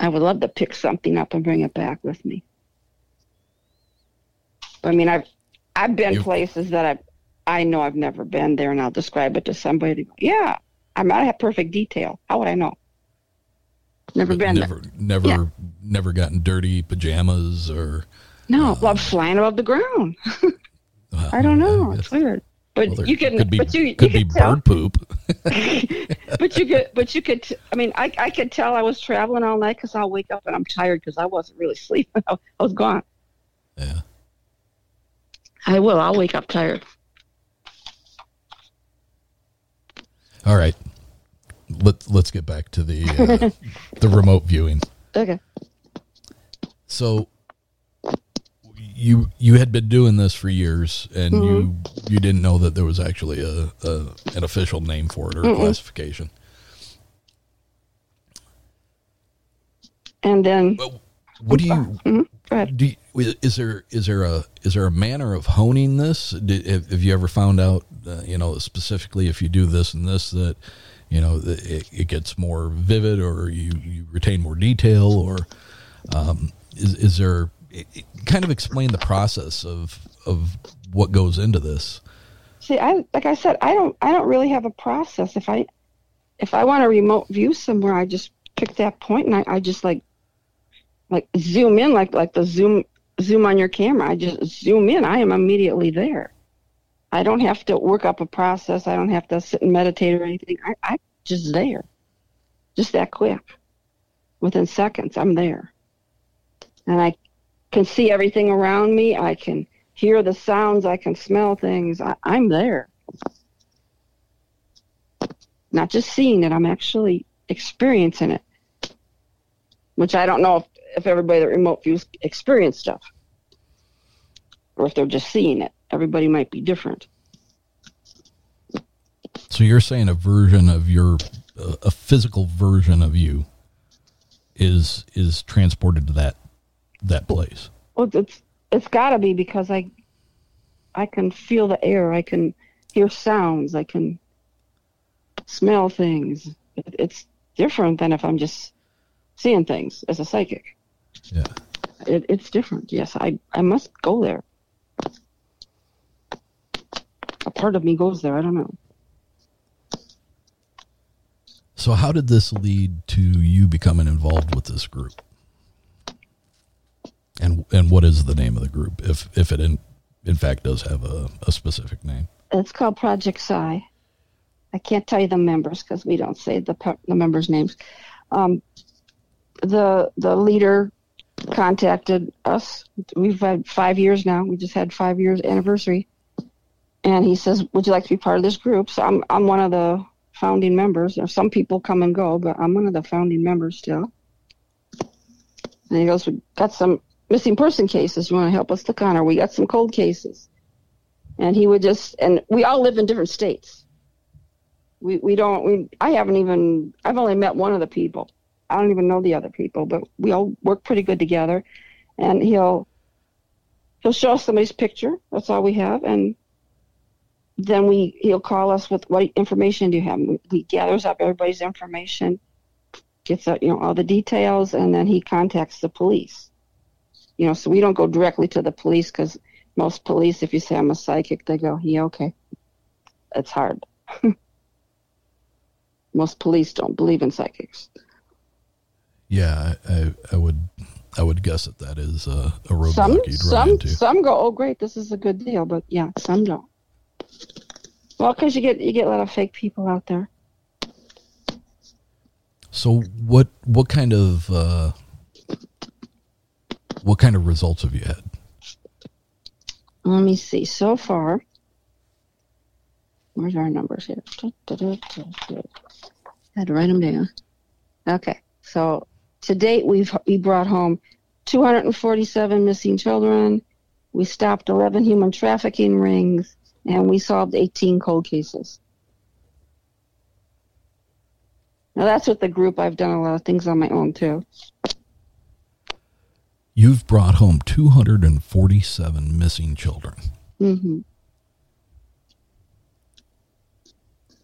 I would love to pick something up and bring it back with me. I mean, I've I've been You've- places that I I know I've never been there, and I'll describe it to somebody. Yeah, I might have perfect detail. How would I know? Never But been there. never, never, Yeah. never gotten dirty pajamas or. No, well, I'm flying above the ground. uh, I don't know. It's weird. But well, you can, could be, but you, you could be can tell. bird poop. but you could, but you could. I mean, I, I could tell I was traveling all night because I'll wake up and I'm tired because I wasn't really sleeping. I was gone. Yeah. I will. I'll wake up tired. All right. Let's let's get back to the uh, the remote viewing. Okay. So you you had been doing this for years, and you Mm-hmm. you didn't know that there was actually a, a an official name for it or classification. And then, Well, what do you go ahead. do? You, is there is there a is there a manner of honing this? Did, have, you ever found out? Uh, you know, specifically if you do this and this, that you know it, it gets more vivid, or you you retain more detail, or um, is is there? It, it- kind of explain the process of of what goes into this. See, I like I said, I don't, I don't really have a process. If I, if I want a remote view somewhere, I just pick that point and I, I just like, like zoom in, like like the zoom zoom on your camera. I just zoom in. I am immediately there. I don't have to work up a process. I don't have to sit and meditate or anything. I, I'm just there, just that quick. Within seconds, I'm there, and I can see everything around me. I can hear the sounds. I can smell things. I, I'm there. Not just seeing it, I'm actually experiencing it. Which I don't know if, if everybody that remote views experience stuff. Or if they're just seeing it. Everybody might be different. So you're saying a version of your uh, a physical version of you is is transported to that that place. Well, it's it's got to be because I I can feel the air. I can hear sounds. I can smell things. It's different than if I'm just seeing things as a psychic. Yeah. It, it's different. Yes, I I must go there. A part of me goes there. I don't know. So, how did this lead to you becoming involved with this group? And and what is the name of the group, if if it in in fact does have a, a specific name? It's called Project Psi. I can't tell you the members because we don't say the the members' names. Um, the the leader contacted us. We've had five years now. We just had five years anniversary, and he says, "Would you like to be part of this group?" So I'm I'm one of the founding members. You know, some people come and go, but I'm one of the founding members still. And he goes, "We got some missing person cases. You want to help us look on, or we got some cold cases." And he would just, and we all live in different states. We we don't. We I haven't even. I've only met one of the people. I don't even know the other people, but we all work pretty good together. And he'll he'll show us somebody's picture. That's all we have, and then we he'll call us with what information do you have? He gathers up everybody's information, gets out, you know all the details, and then he contacts the police. You know, so we don't go directly to the police because most police, if you say I'm a psychic, they go, "Yeah, okay." It's hard. most police don't believe in psychics. Yeah, I, I, would I would guess that that is a, a roadblock Some you'd run some into. some go, "Oh, great, this is a good deal," but yeah, some don't. Well, because you get you get a lot of fake people out there. So what what kind of uh, what kind of results have you had? Let me see. So far, where's our numbers here? I Had to write them down. Okay, so to date, we've we brought home 247 missing children. We stopped 11 human trafficking rings, and we solved 18 cold cases. Now that's with the group. I've done a lot of things on my own too. You've brought home 247 missing children. hmm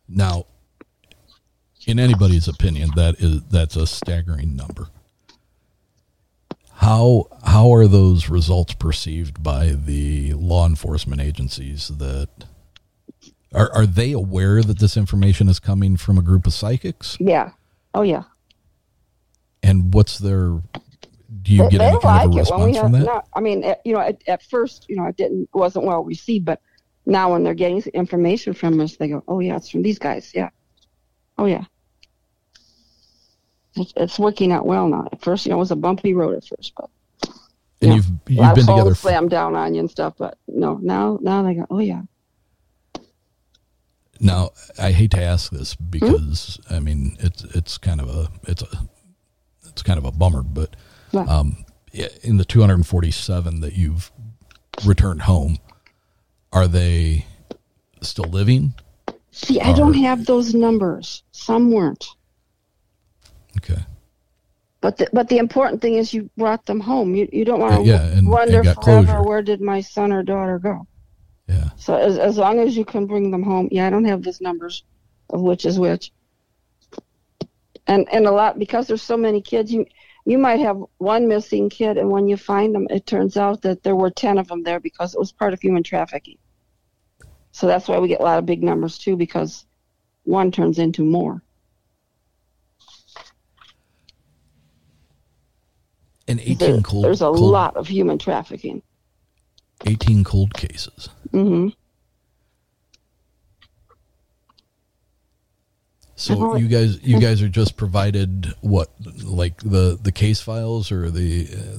Now, in anybody's opinion, that is that's a staggering number. How how are those results perceived by the law enforcement agencies that are are they aware that this information is coming from a group of psychics? Yeah. Oh yeah. And what's their do you They- get any kind of a like it response from that? No, I mean, at, you know, at, at first, you know, it didn't it wasn't well received, but now when they're getting information from us, they go, "Oh yeah, it's from these guys." Yeah. Oh yeah. It's, working out well now. At first, you know, it was a bumpy road at first, but and yeah. you've you've been together slammed down on you and stuff. But no, now now they go, "Oh yeah." Now, I hate to ask this Hmm? because I mean it's it's kind of a it's a it's kind of a bummer, but What? um, in the 247 that you've returned home, are they still living? See, I Or- don't have those numbers. Some weren't. Okay, But the, but the important thing is you brought them home. You you don't want to Yeah, and- wonder and forever where did my son or daughter go. yeah, So as as long as you can bring them home, yeah, I don't have those numbers of which is which. And and a lot because there's so many kids, you you might have one missing kid, and when you find them, it turns out that there were ten of them there because it was part of human trafficking. So that's why we get a lot of big numbers too, because one turns into more. And 18 There- cold. there's a cold- lot of human trafficking. 18 cold cases. hmm So you guys you guys are just provided what like the the case files or the uh,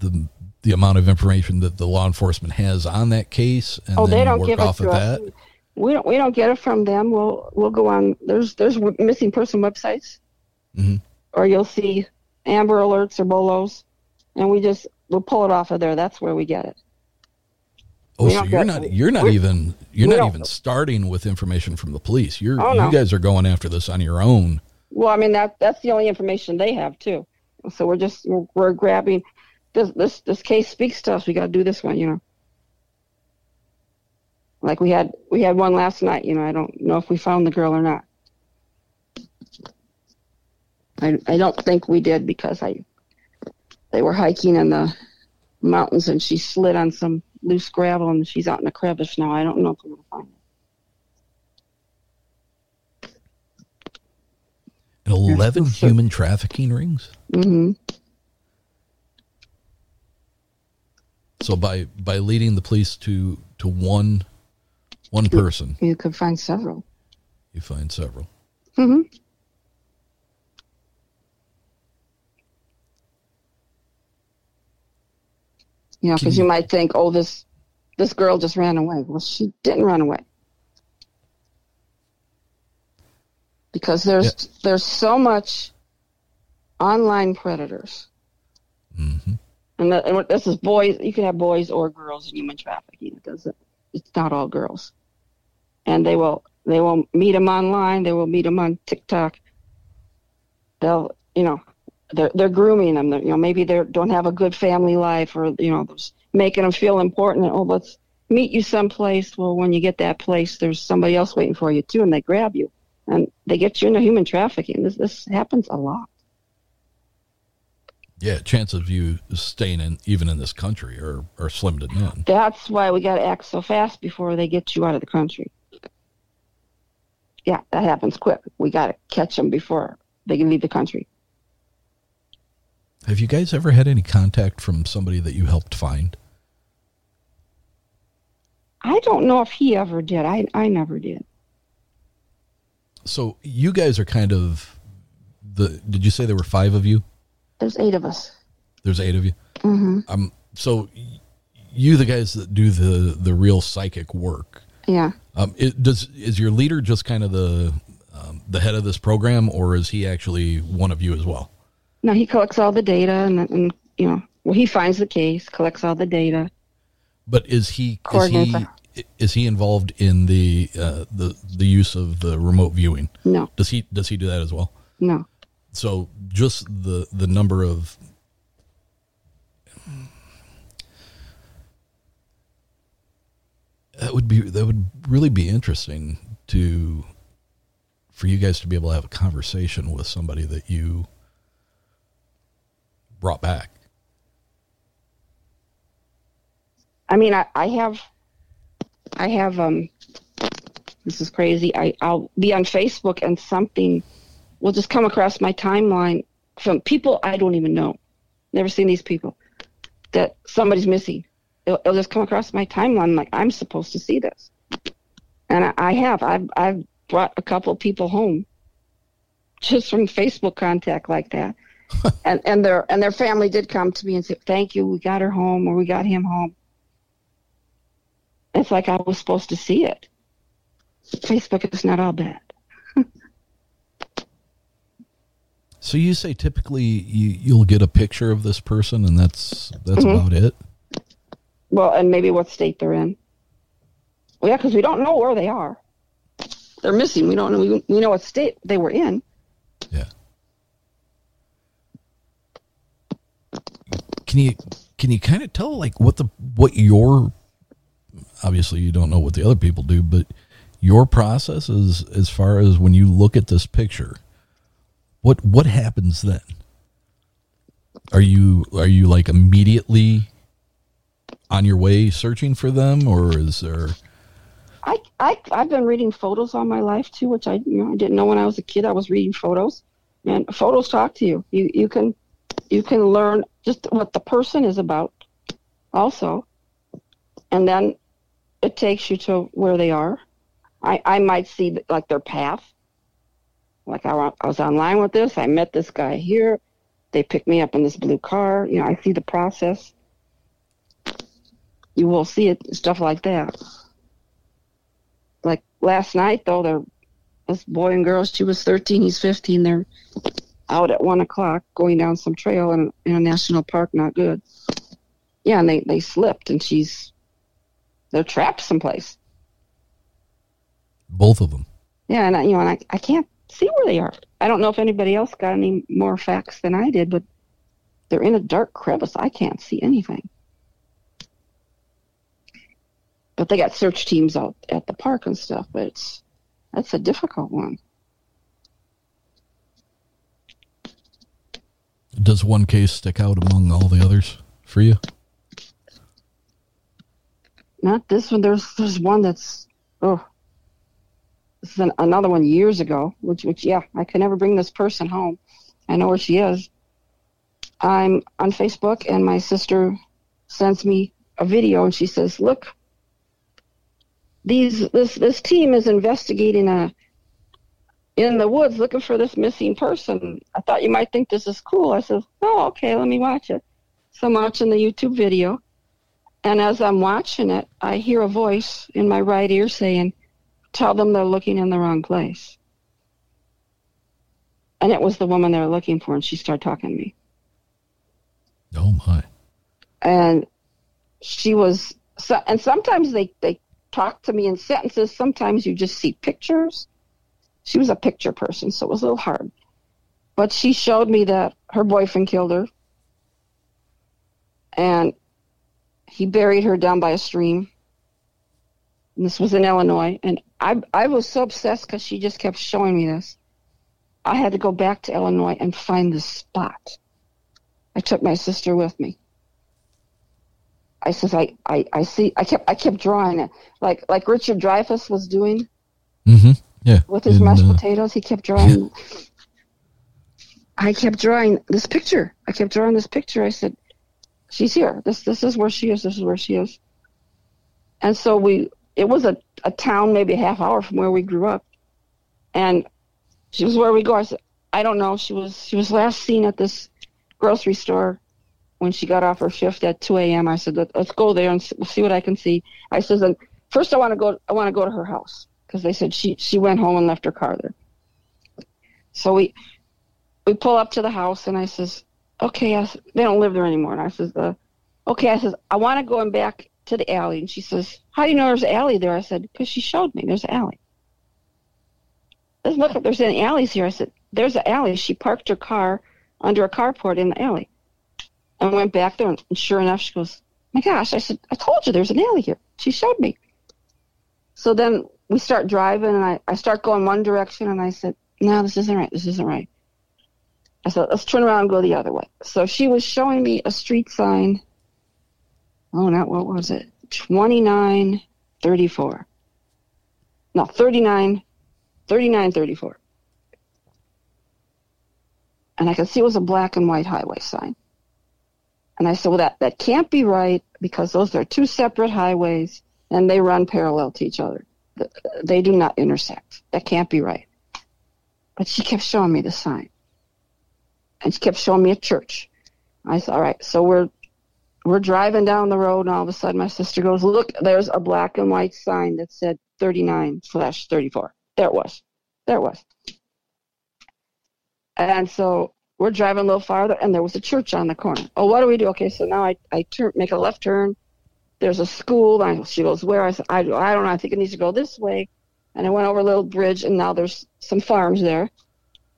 the the amount of information that the law enforcement has on that case and Oh, they don't give it to of us. that. We don't. We don't get it from them. We'll we'll go on. There's there's missing person websites, Mhm. or you'll see Amber Alerts or Bolos, and we just we'll pull it off of there. That's where we get it. Oh, We so you're not you're not even you're not even starting with information from the police. You're Oh, you guys are going after this on your own. Well, I mean that that's the only information they have too. So we're just we're, we're grabbing this this this case speaks to us. We got to do this one, you know. Like we had we had one last night. You know, I don't know if we found the girl or not. I I don't think we did because I they were hiking in the mountains and she slid on some loose gravel and she's out in a crevice now. I don't know if we're gonna find her. Eleven human trafficking rings. hmm So by by leading the police to to one one person, You could find several. you find several. hmm You know, because you- you might think, oh, this this girl just ran away. Well, she didn't run away. Because there's there's so much online predators, hmm and, that, and this is boys. You can have boys or girls in human trafficking. It doesn't. It's not all girls, and they will they will meet them online. They will meet them on TikTok. They'll you know they're they're grooming them. They're, you know maybe they don't have a good family life, or you know making them feel important. Oh, let's meet you someplace. Well, when you get that place, there's somebody else waiting for you too, and they grab you and they get you into human trafficking. This this happens a lot. Yeah, chances of you staying in even in this country are are slim to none. That's why we got to act so fast before they get you out of the country. Yeah, that happens quick. We got to catch them before they can leave the country. Have you guys ever had any contact from somebody that you helped find? I don't know if he ever did. I I never did. So you guys are kind of the. Did you say there were five of you? There's eight of us. There's eight of you. hmm Um. So you, the guys that do the the real psychic work. Yeah. Um. It, does is your leader just kind of the um, the head of this program, or is he actually one of you as well? No, he collects all the data and, and you know, well, he finds the case, collects all the data. But is he is he is he involved in the uh, the the use of the remote viewing? No, Does he does he do that as well? no. So just the the number of that would be that would really be interesting to for you guys to be able to have a conversation with somebody that you brought back. I mean, I, I have, I have, um, this is crazy. I, I'll be on Facebook and something will just come across my timeline from people I don't even know. Never seen these people. That somebody's missing. It'll, it'll just come across my timeline. Like, I'm supposed to see this. And I, I have. I've, I've brought a couple people home just from Facebook contact like that. and, and their, and their family did come to me and say, thank you. We got her home or we got him home. It's like I was supposed to see it. Facebook is not all bad. So you say typically you you'll get a picture of this person and that's that's Mhm. about it. Well, and maybe what state they're in. Well, yeah, because we don't know where they are. They're missing. We don't know. We, we know what state they were in. Yeah. Can you can you kind of tell like what the what your obviously you don't know what the other people do, but your process is as far as when you look at this picture, what what happens then? Are you are you like immediately on your way searching for them, or is there? I, I I've been reading photos all my life too, which I you know I didn't know when I was a kid. I was reading photos, and photos talk to you. You you can you can learn just what the person is about, also, and then it takes you to where they are. I I might see like their path. Like I, I was online with this. I met this guy here. They picked me up in this blue car. You know, I see the process. You will see it stuff like that like last night though they're this boy and girl she was 13 he's 15 they're out at one o'clock going down some trail in, in a national park not good. Yeah and they they slipped and she's they're trapped someplace. Both of them. yeah and I, you know and I, I can't see where they are. I don't know if anybody else got any more facts than i did but they're in a dark crevice. I can't see anything. But they got search teams out at the park and stuff but it's that's a difficult one Does one case stick out among all the others for you? Not this one. There's there's one that's oh. this is an, another one years ago, which, which, yeah, I could never bring this person home. I know where she is. I'm on Facebook, and my sister sends me a video, and she says, "Look, these this this team is investigating a in the woods looking for this missing person. I thought you might think this is cool." I said, "Oh, okay, let me watch it." So I'm watching the YouTube video, and as I'm watching it, I hear a voice in my right ear saying, "Tell them they're looking in the wrong place." And it was the woman they were looking for, and she started talking to me Oh my. and she was so, and sometimes they they talk to me in sentences sometimes you just see pictures she was a picture person so it was a little hard. But she showed me that her boyfriend killed her. And he buried her down by a stream. And this was in illinois. And i i was so obsessed because she just kept showing me this. I had to go back to illinois and find this spot. I took my sister with me. I says I, I, I see I kept I kept drawing it. Like like Richard Dreyfuss was doing. Mm-hmm. Yeah. with his And, mashed uh, potatoes. He kept drawing. I kept drawing this picture. I kept drawing this picture. I said, "She's here. This this is where she is. This is where she is." And so we. It was a a town maybe a half hour from where we grew up, and she was where we go. I said, "I don't know." She was she was last seen at this grocery store when she got off her shift at 2 a.m. I said, Let, "Let's go there and see what I can see." I says, "And first, I want to go. I want to go to her house." Because they said she she went home and left her car there. So we we pull up to the house and I says, okay, I, they don't live there anymore. And I says, uh, okay, I says I want to go in back to the alley. And she says, how do you know there's an alley there? I said, because she showed me there's an alley. Doesn't look like there's any alleys here. I said, there's an alley. She parked her car under a carport in the alley, and went back there. And sure enough, she goes, my gosh, I said, I told you there's an alley here. She showed me. So then we start driving, and I, I start going one direction, and I said, no, this isn't right. This isn't right. I said, let's turn around and go the other way. So she was showing me a street sign. Oh, not what was it? 2934. No, 39, 3934. And I could see it was a black and white highway sign. And I said, well, that, that can't be right because those are two separate highways and they run parallel to each other. Th- They do not intersect. That can't be right. But she kept showing me the sign. And she kept showing me a church. I said, all right, so we're we're driving down the road and all of a sudden my sister goes, look, there's a black and white sign that said 39 slash 34. There it was. There it was. And so we're driving a little farther and there was a church on the corner. Oh, what do we do? Okay, so now I, I turn, make a left turn. There's a school. I, she goes, where? I said, I, I don't know. I think it needs to go this way. And I went over a little bridge and now there's some farms there.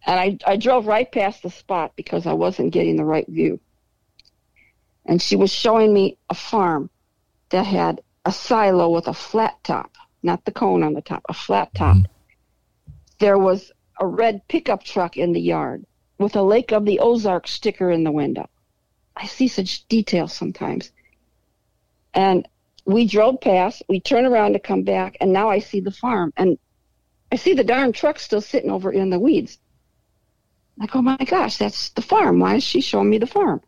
And I, I drove right past the spot because I wasn't getting the right view. And she was showing me a farm that had a silo with a flat top, not the cone on the top, a flat mm-hmm. top. There was a red pickup truck in the yard with a Lake of the Ozark sticker in the window. I see such details sometimes. And we drove past, we turn around to come back, and now I see the farm. And I see the darn truck still sitting over in the weeds. Like, oh my gosh, that's the farm. Why is she showing me the farm?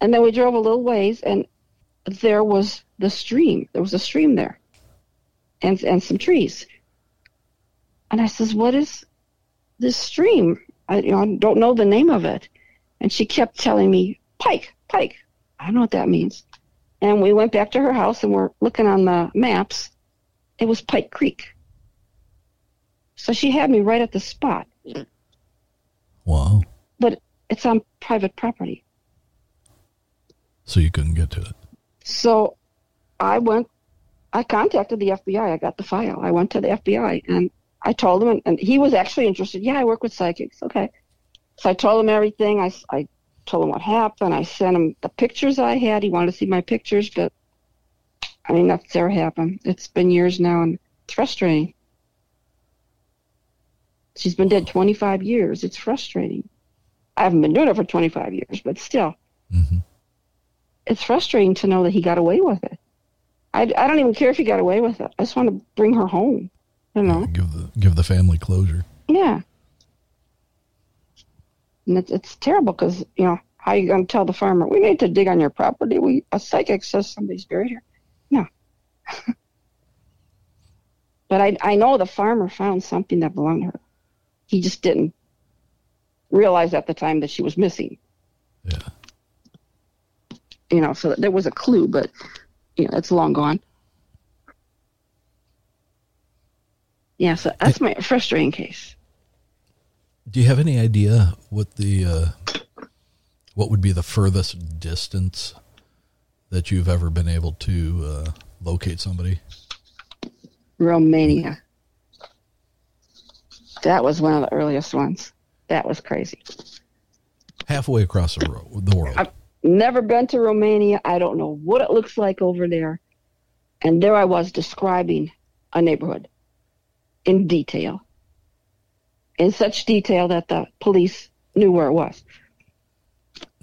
And then we drove a little ways, and there was the stream. There was a stream there, and and some trees. And I says, "What is this stream? I you know, don't know the name of it." And she kept telling me, "Pike, Pike." I don't know what that means. And we went back to her house, and we're looking on the maps. It was Pike Creek. So she had me right at the spot, Wow. but it's on private property. So you couldn't get to it. So I went, I contacted the FBI. I got the file. I went to the FBI and I told him, and, and he was actually interested. Yeah, I work with psychics. Okay. So I told him everything. I, I told him what happened. I sent him the pictures I had. He wanted to see my pictures, but I mean, that's never happened. It's been years now and it's frustrating. She's been dead 25 years. It's frustrating. I haven't been doing it for 25 years, but still hmm it's frustrating to know that he got away with it. I, I don't even care if he got away with it. I just want to bring her home. You know. Give the give the family closure. Yeah. And it's, it's terrible because, you know, how you going to tell the farmer, we need to dig on your property? We A psychic says somebody's buried here. No. but I, I know the farmer found something that belonged to her. He just didn't realize at the time that she was missing. Yeah. You know, so there was a clue, but, you know, it's long gone. Yeah, so that's my frustrating case. Do you have any idea what the uh, what would be the furthest distance that you've ever been able to uh, locate somebody? Romania. That was one of the earliest ones. That was crazy. Halfway across the, ro- the world. I've never been to Romania. I don't know what it looks like over there. And there I was describing a neighborhood in detail. In such detail that the police knew where it was.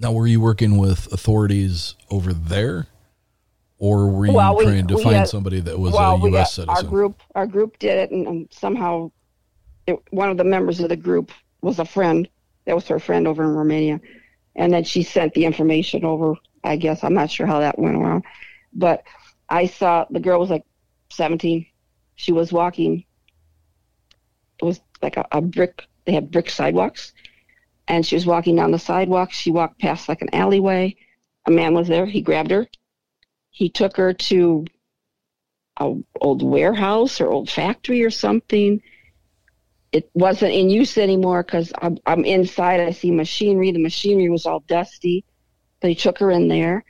Now, were you working with authorities over there, or were you Well, we- trying to find had- somebody that was well, a U.S. got- our citizen? group, our group did it, and, and somehow, it, one of the members of the group was a friend. That was her friend over in Romania, and then she sent the information over. I guess I'm not sure how that went around, but I saw the girl was like 17. She was walking. It was like a, a brick. They have brick sidewalks, and she was walking down the sidewalk. She walked past like an alleyway. A man was there. He grabbed her. He took her to a old warehouse or old factory or something. It wasn't in use anymore because I'm, I'm inside. I see machinery. The machinery was all dusty. They took her in there,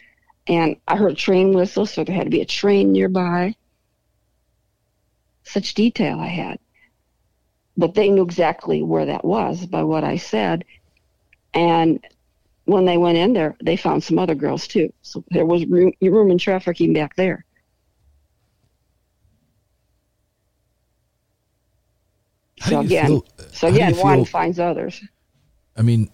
and I heard a train whistle, so there had to be a train nearby. Such detail I had. But they knew exactly where that was by what I said. And when they went in there, they found some other girls too. So there was room, room and trafficking back there. How So again, feel- so how do you again, one finds others. I mean,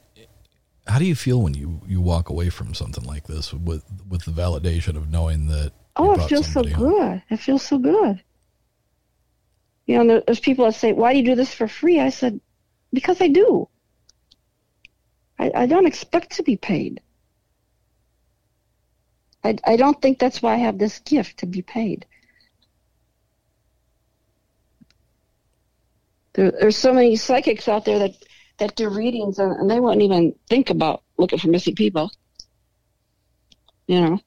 how do you feel when you, you walk away from something like this with with the validation of knowing that? Oh, it feels so home? good. It feels so good. You know, there's people that say, "Why do you do this for free?" I said, "Because I do. I, I don't expect to be paid. I, I don't think that's why I have this gift to be paid. There, there's so many psychics out there that that do readings and, and they wouldn't even think about looking for missing people. You know,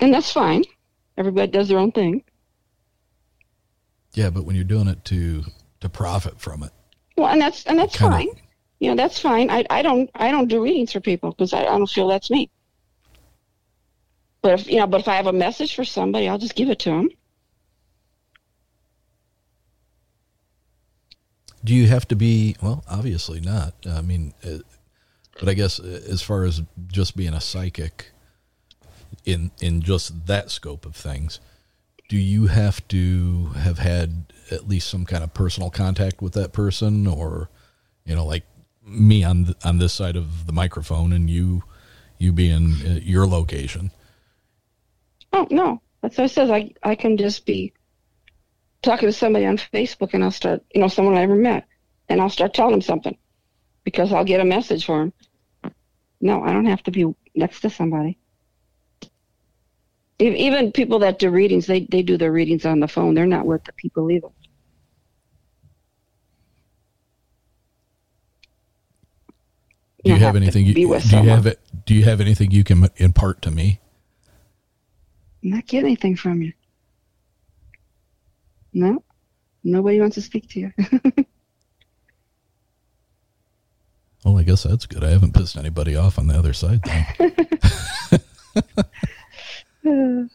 and that's fine. Everybody does their own thing. Yeah, but when you're doing it to to profit from it, Well, and that's and that's fine. You know, that's fine. I I don't I don't do readings for people because I, I don't feel that's me. But if you know, but if I have a message for somebody, I'll just give it to them. do you have to be? Well, obviously not. I mean, uh, but I guess uh, as far as just being a psychic, in in just that scope of things, do you have to have had at least some kind of personal contact with that person, or you know, like me on th- on this side of the microphone, and you you being at your location? Oh no, that's what it says. I I can just be talking to somebody on Facebook, and I'll start, you know, someone I never met, and I'll start telling them something because I'll get a message for them. No, I don't have to be next to somebody. Even people that do readings, they they do their readings on the phone. They're not with the people either. Do you, don't have anything? You, do with you have it? Do you have anything you can impart to me? I'm not getting anything from you. No, nobody wants to speak to you. Well, I guess that's good. I haven't pissed anybody off on the other side.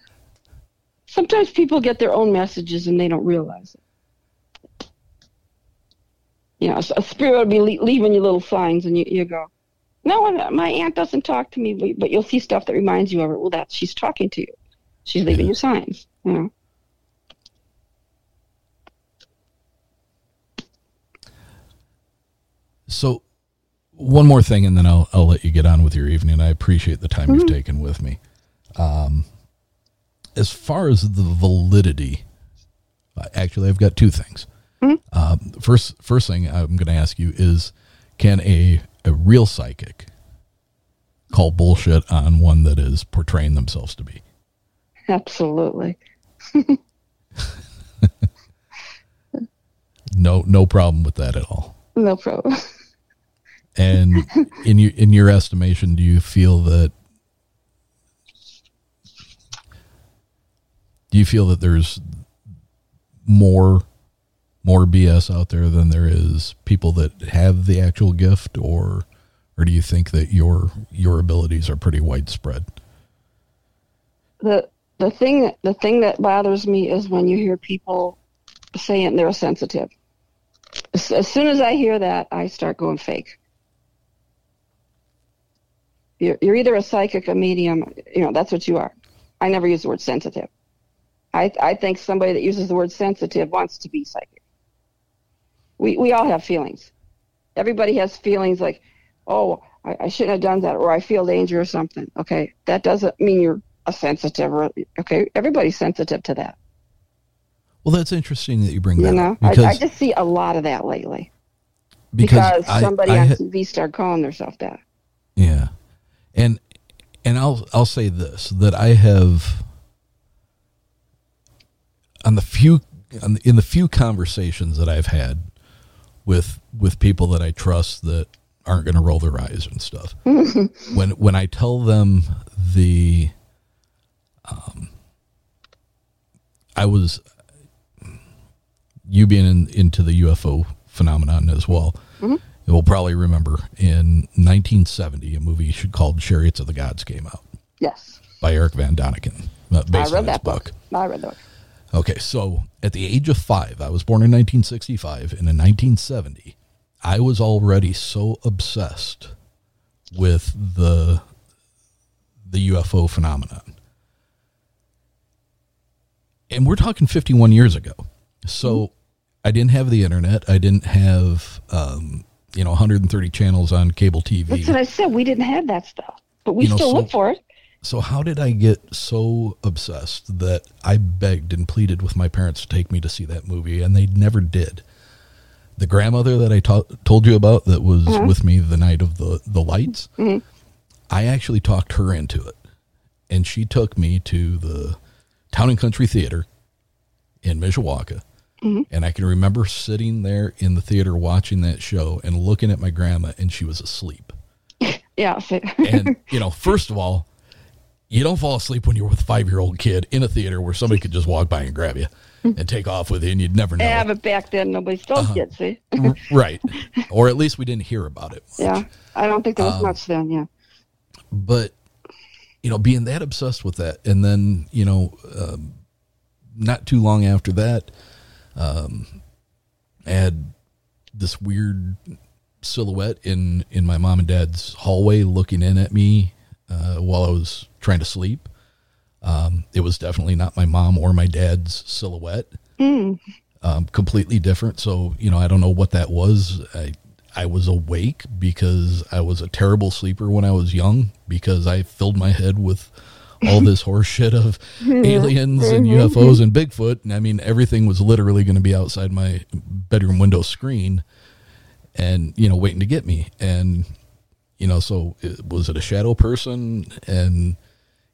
Sometimes people get their own messages and they don't realize it. You know, a spirit will be le- leaving you little signs, and you, you go, "No, my aunt doesn't talk to me," but- but you'll see stuff that reminds you of her. Well, that she's talking to you. She's leaving Yeah. you signs. You know. So, one more thing, and then I'll I'll let you get on with your evening. I appreciate the time you've taken with me. Um, as far as the validity, actually, I've got two things. Um, first, first thing I'm going to ask you is, can a a real psychic call bullshit on one that is portraying themselves to be? Absolutely. No, no problem with that at all. No problem. And in your in your estimation, do you feel that do you feel that there's more more BS out there than there is people that have the actual gift, or or do you think that your your abilities are pretty widespread? the the thing the thing that bothers me is when you hear people saying they're sensitive. As, as soon as I hear that, I start going fake. You're, you're either a psychic, a medium. You know that's what you are. I never use the word sensitive. I I think somebody that uses the word sensitive wants to be psychic. We we all have feelings. Everybody has feelings like, oh, I, I shouldn't have done that, or I feel danger or something. Okay, that doesn't mean you're a sensitive. Or, okay, everybody's sensitive to that. Well, that's interesting that you bring that You know, up I, because I just see a lot of that lately because, because somebody I on had- TV started calling themselves that. Yeah. And and I'll I'll say this that I have on the few on the, in the few conversations that I've had with with people that I trust that aren't going to roll their eyes and stuff. when when I tell them the um I was you being in, into the UFO phenomenon as well. You'll probably remember in 1970, a movie called Chariots of the Gods came out Yes, by Eric Van Daniken, uh, based I read his that book. I read the book. Okay, so at the age of five, I was born in 1965, and in 1970, I was already so obsessed with the the UFO phenomenon. And we're talking 51 years ago. So I didn't have the internet. I didn't have, um, you know, 130 channels on cable TV. That's what I said. We didn't have that stuff, but we You know, still so- look for it. So how did I get so obsessed that I begged and pleaded with my parents to take me to see that movie, and they never did. The grandmother that I ta- told you about that was mm-hmm. with me the night of the the lights, mm-hmm. I actually talked her into it, and she took me to the Town and Country Theater in Mishawaka. Mm-hmm. And I can remember sitting there in the theater watching that show and looking at my grandma, and she was asleep. Yeah. And you know, first of all, you don't fall asleep when you're with a five year old kid in a theater where somebody could just walk by and grab you and take off with you, and you'd never know. yeah, but back then nobody still Uh-huh. did. See. right? Or at least we didn't hear about it. Yeah, I don't think there Um, was much then. Yeah. But you know, being that obsessed with that, and then you know, um, not too long after that, um, I had this weird silhouette in in my mom and dad's hallway looking in at me uh, while I was trying to sleep. Um, it was definitely not my mom or my dad's silhouette. Um, completely different. So you know, I don't know what that was. I I was awake because I was a terrible sleeper when I was young because I filled my head with all this horseshit of aliens and UFOs and Bigfoot. And I mean, everything was literally going to be outside my bedroom window screen and, you know, waiting to get me. And, you know, so it, was it a shadow person? And,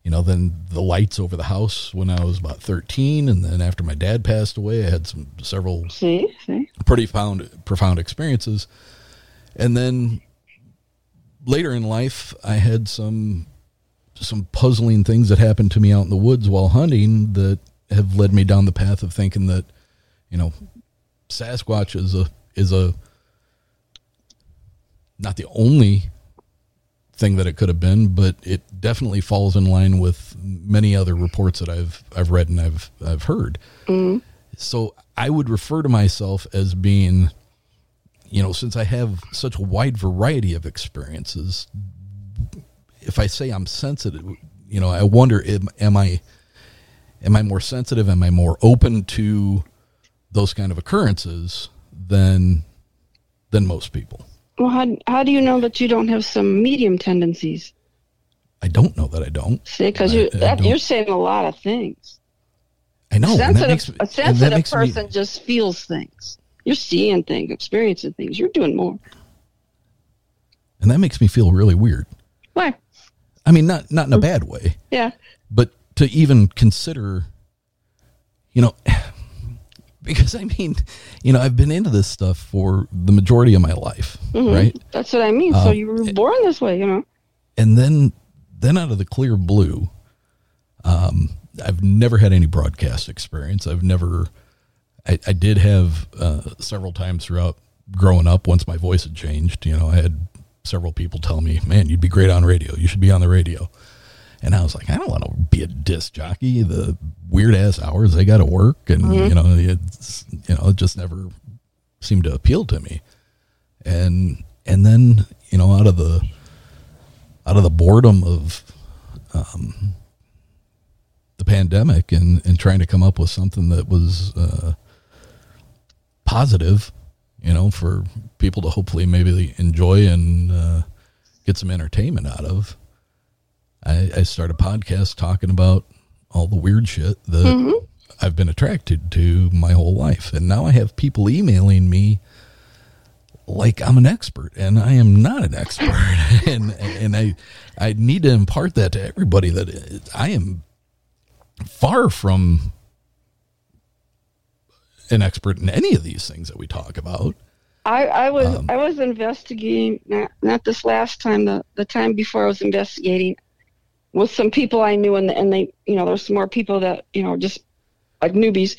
you know, then the lights over the house when I was about 13. And then after my dad passed away, I had some several See, see. pretty profound profound experiences and then later in life i had some some puzzling things that happened to me out in the woods while hunting that have led me down the path of thinking that you know sasquatch is a is a not the only thing that it could have been but it definitely falls in line with many other reports that i've i've read and i've i've heard mm-hmm. so I would refer to myself as being, you know, since I have such a wide variety of experiences, if I say I'm sensitive, you know, I wonder, am, am I, am I more sensitive? Am I more open to those kind of occurrences than, than most people? Well, how how do you know that you don't have some medium tendencies? I don't know that I don't. See, because you're, you're saying a lot of things. I know. sensitive, makes a sensitive makes me- person just feels things. You're seeing things, experiencing things. You're doing more. And that makes me feel really weird. Why? I mean, not not in a hmm. bad way, Yeah. but to even consider, you know, because I mean, you know, I've been into this stuff for the majority of my life, Mhm. right? That's what I mean. Uh, so you were born this way, you know. and then then out of the clear blue um i've never had any broadcast experience i've never i, I did have uh, several times throughout growing up once my voice had changed you know i had several people tell me man you'd be great on radio you should be on the radio and i was like i don't want to be a disc jockey the weird ass hours they got to work and you know it's you know it just never seemed to appeal to me and and then you know out of the out of the boredom of um, the pandemic and, and trying to come up with something that was uh, positive, you know, for people to hopefully maybe enjoy and uh, get some entertainment out of. I, I started a podcast talking about all the weird shit that I've been attracted to my whole life. And now I have people emailing me like I'm an expert, and I am not an expert, and and I I need to impart that to everybody that I am far from an expert in any of these things that we talk about. I, I was Um, I was investigating not not this last time the the time before I was investigating with some people I knew and and they you know there's some more people that you know just like newbies.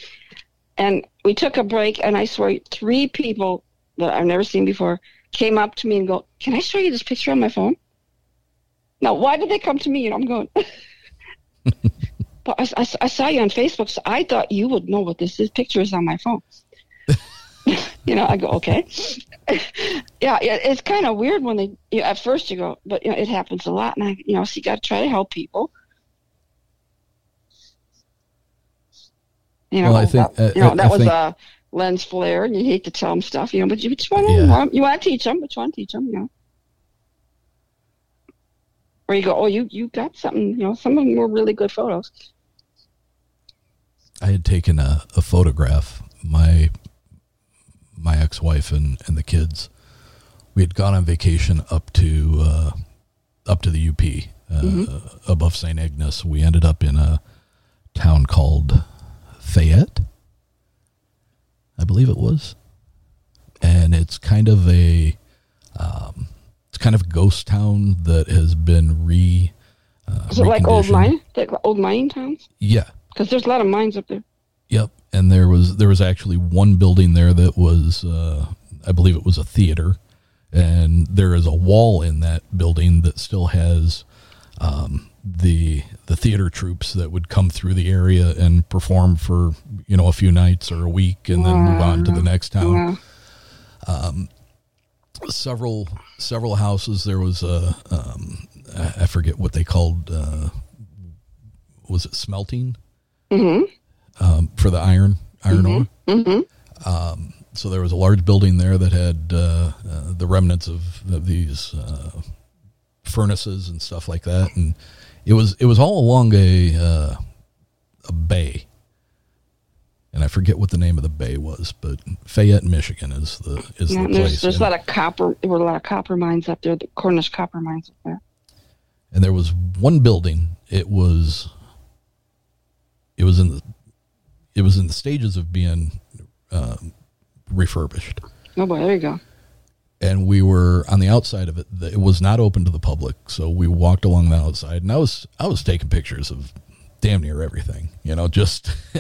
And we took a break and I swear three people that I've never seen before came up to me and go can I show you this picture on my phone? Now why did they come to me? And I'm going but I, I, I saw you on Facebook so I thought you would know what this is picture is on my phone you know, I go, okay. yeah, yeah, it's kind of weird when they, you know, at first you go, but you know, it happens a lot. And I, you know, so you got to try to help people. You know, Well, I think- that, uh, you know, I that was think- a lens flare and you hate to tell them stuff, you know, but you just want to, Yeah. you want to teach them, but you want to teach them, you know. Or you go, oh, you, you got something, you know, some of them were really good photos. I had taken a, a photograph. My my ex wife and, and the kids. We had gone on vacation up to uh, up to the UP uh, above St. Ignace. We ended up in a town called Fayette, I believe it was, and it's kind of a um, it's kind of a ghost town that has been re. Uh, Is it like old mine, like old mining towns? Yeah, Because there's a lot of mines up there. Yep, and there was there was actually one building there that was uh, I believe it was a theater, and there is a wall in that building that still has um, the the theater troops that would come through the area and perform for you know a few nights or a week and then move on to the next town Wow. several several houses. There was a um, I I forget what they called. Uh, was it smelting Mm-hmm. Um, for the iron iron ore? Um, so there was a large building there that had uh, uh, the remnants of, of these uh, furnaces and stuff like that, and it was it was all along a uh, a bay. And I forget what the name of the bay was, but Fayette, Michigan, is the is Yeah, the and place. there's, there's a lot of copper. There were a lot of copper mines up there. The Cornish copper mines up there. and there was one building it was it was in the it was in the stages of being um, refurbished Oh boy, there you go. and we were on the outside of it it was not open to the public so we walked along the outside and i was i was taking pictures of damn near everything you know just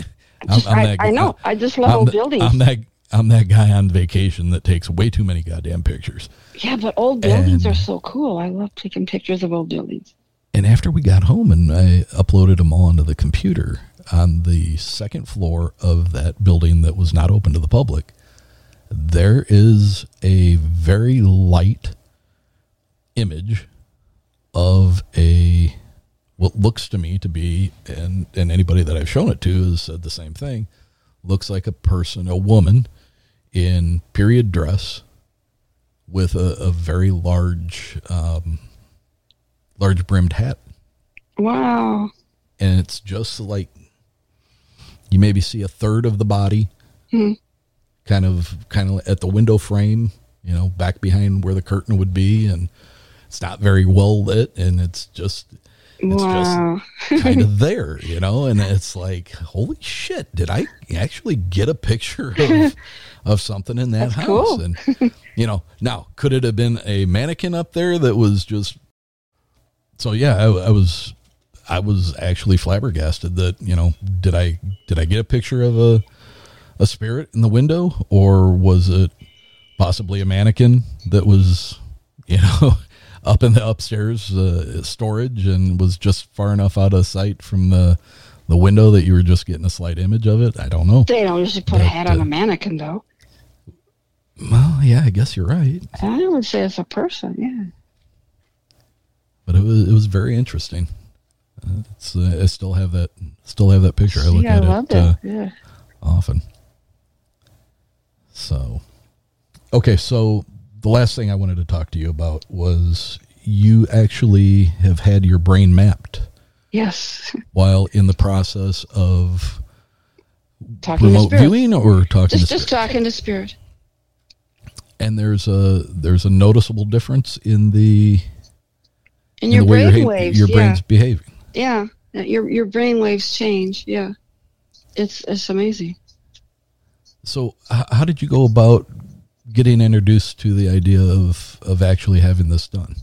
I'm, I, I know. I just love I'm old buildings. I'm that i'm that guy on vacation that takes way too many goddamn pictures yeah, but old buildings And- are so cool. I love taking pictures of old buildings. And after we got home and I uploaded them all onto the computer on the second floor of that building that was not open to the public, there is a very light image of a what looks to me to be and and anybody that I've shown it to has said the same thing looks like a person a woman in period dress with a, a very large um, large brimmed hat Wow. and it's just like you maybe see a third of the body Hmm. kind of kind of at the window frame, you know, back behind where the curtain would be, and it's not very well lit, and it's just it's wow. just kind of there, you know, and it's like, holy shit, did I actually get a picture of of something in that That's house? cool. And you know, now could it have been a mannequin up there that was just? So yeah, I, I was, I was actually flabbergasted that you know, did I did I get a picture of a a spirit in the window, or was it possibly a mannequin that was, you know? Up in the upstairs uh, storage and was just far enough out of sight from the the window that you were just getting a slight image of it. I don't know. They don't usually put a hat on uh, a mannequin, though. Well, yeah, I guess you're right. I would say it's a person. Yeah. but it was it was very interesting. Uh, it's uh, I still have that still have that picture. I look I at love it uh, yeah. often. So, okay, so the last thing I wanted to talk to you about was you actually have had your brain mapped Yes. while in the process of Talking to spirit. viewing or talking Just, to just spirit. talking to spirit. and there's a there's a noticeable difference in the And in your the way brain your, waves. your yeah. brain's behaving. Yeah. Your your brain waves change. Yeah. It's it's amazing. So, how did you go about getting introduced to the idea of of actually having this done?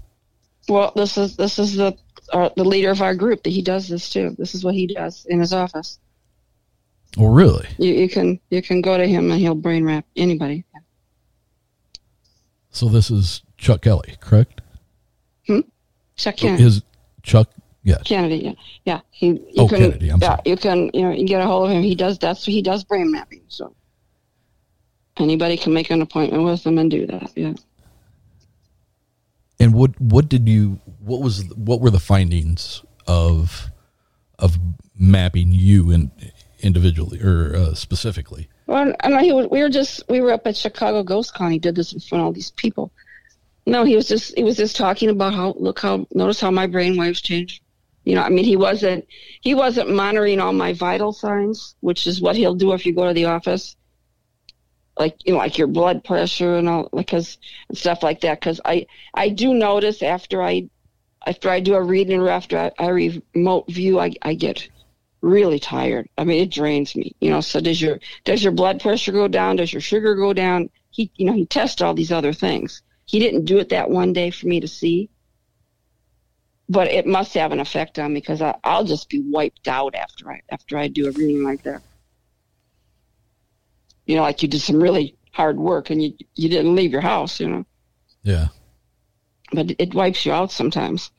Well, this is this is the uh, the leader of our group that he does this too. This is what he does in his office. Oh, really? You, you can you can go to him and he'll brain wrap anybody. So this is Chuck Kelly, correct? Hmm chuck Kennedy. His Chuck, yeah. Kennedy. Yeah, yeah. He you Oh, can Kennedy, I'm yeah sorry. you can you know you can get a hold of him. He does that's he does brain mapping. So anybody can make an appointment with him and do that. Yeah. And what what did you what was what were the findings of of mapping you in individually or uh, specifically? Well, I know he was, we were just we were up at Chicago Ghost Con. He did this in front of all these people. No, he was just he was just talking about how look how notice how my brain waves change. You know, I mean, he wasn't he wasn't monitoring all my vital signs, which is what he'll do if you go to the office, like you know, like your blood pressure and all, because and stuff like that. Because I I do notice after I after I do a reading or after I, I remote view, I I get really tired. I mean, it drains me. You know, so does your does your blood pressure go down? Does your sugar go down? He, you know, he tests all these other things. He didn't do it that one day for me to see, but it must have an effect on me because I, I'll just be wiped out after I after I do a reading like that. You know, like you did some really hard work and you you didn't leave your house. You know, Yeah. but it wipes you out sometimes.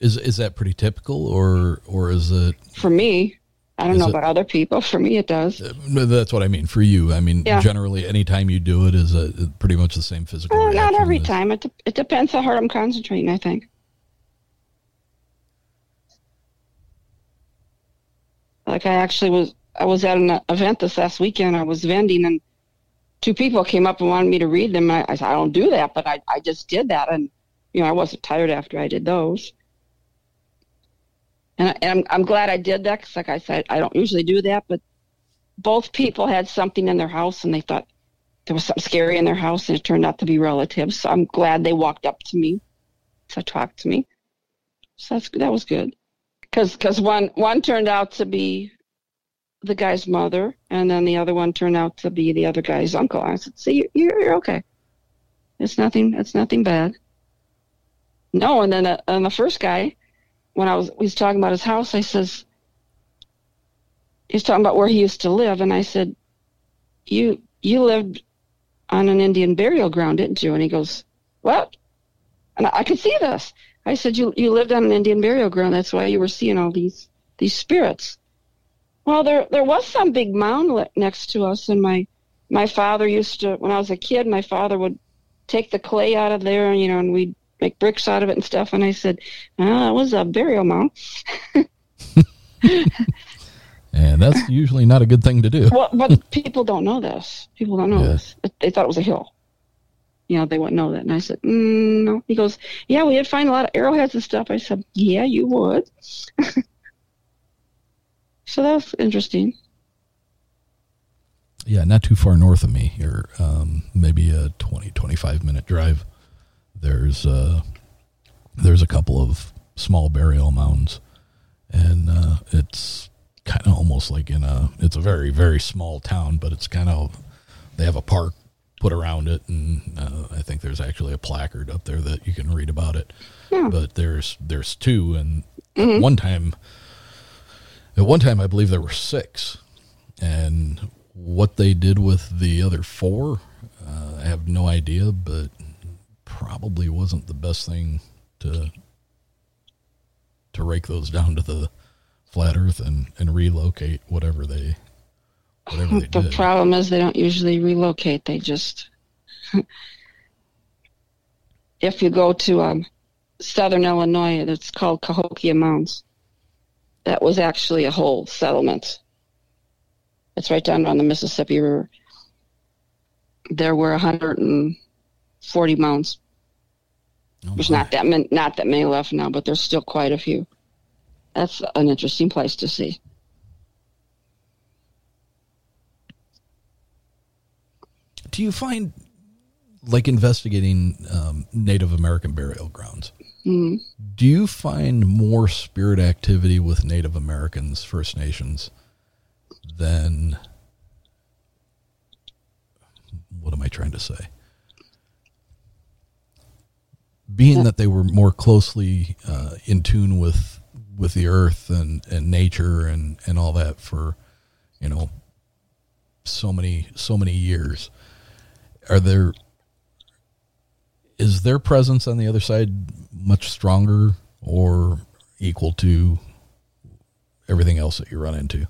Is is that pretty typical or or is it For me, I don't Is know it- about other people. For me, it does. uh, that's what I mean for you. I mean Yeah. generally anytime you do it is a, pretty much the same physical Well, not every time. It, de- it depends how hard I'm concentrating, I think. Like I actually was, I was at an event this last weekend. I was vending, and two people came up and wanted me to read them. I, I said, I don't do that, but I, I just did that, and you know, I wasn't tired after I did those. And, I, and I'm, I'm glad I did that because, like I said, I don't usually do that, but both people had something in their house, and they thought there was something scary in their house, and it turned out to be relatives. So I'm glad they walked up to me to talk to me. So that's that was good, because because one one turned out to be the guy's mother, and then the other one turned out to be the other guy's uncle. I said, "See, you're you're okay. It's nothing. It's nothing bad." No, and then uh, and the first guy, when I was was talking about his house, I says, he's talking about where he used to live, and I said, "You you lived on an Indian burial ground, didn't you?" And he goes, "What?" And I, I could see this. I said, "You you lived on an Indian burial ground. That's why you were seeing all these these spirits." Well, there there was some big mound next to us, and my my father used to when I was a kid. My father would take the clay out of there, you know, and we'd make bricks out of it and stuff. And I said, "Well, that was a burial mound." And that's usually not a good thing to do. Well, but people don't know this. People don't know Yeah. this. They thought it was a hill. You know, they wouldn't know that. And I said, mm, no. He goes, yeah, we did find a lot of arrowheads and stuff. I said, yeah, you would. so that's interesting. yeah, not too far north of me here, um, maybe a 20, 25 minute drive. There's uh, there's a couple of small burial mounds, and uh, it's kind of almost like in a. It's a very very small town, but it's kind of they have a park put around it, and uh, I think there's actually a placard up there that you can read about it. Yeah. But there's there's two, and at one time, at one time I believe there were six, and what they did with the other four, uh, I have no idea, but probably wasn't the best thing to to rake those down to the flat Earth and and relocate whatever they whatever they The did. problem is they don't usually relocate. They just, if you go to um, southern Illinois, it's called Cahokia Mounds. That was actually a whole settlement. It's right down on the Mississippi River. There were 140 mounds. Oh, There's not that many, not that many left now, but there's still quite a few. That's an interesting place to see. Do you find like investigating um, Native American burial grounds? Mm. Do you find more spirit activity with Native Americans, First Nations, than what am I trying to say? Being that they were more closely uh, in tune with with the earth and, and nature and, and all that for you know so many so many years, are there is their presence on the other side much stronger or equal to everything else that you run into?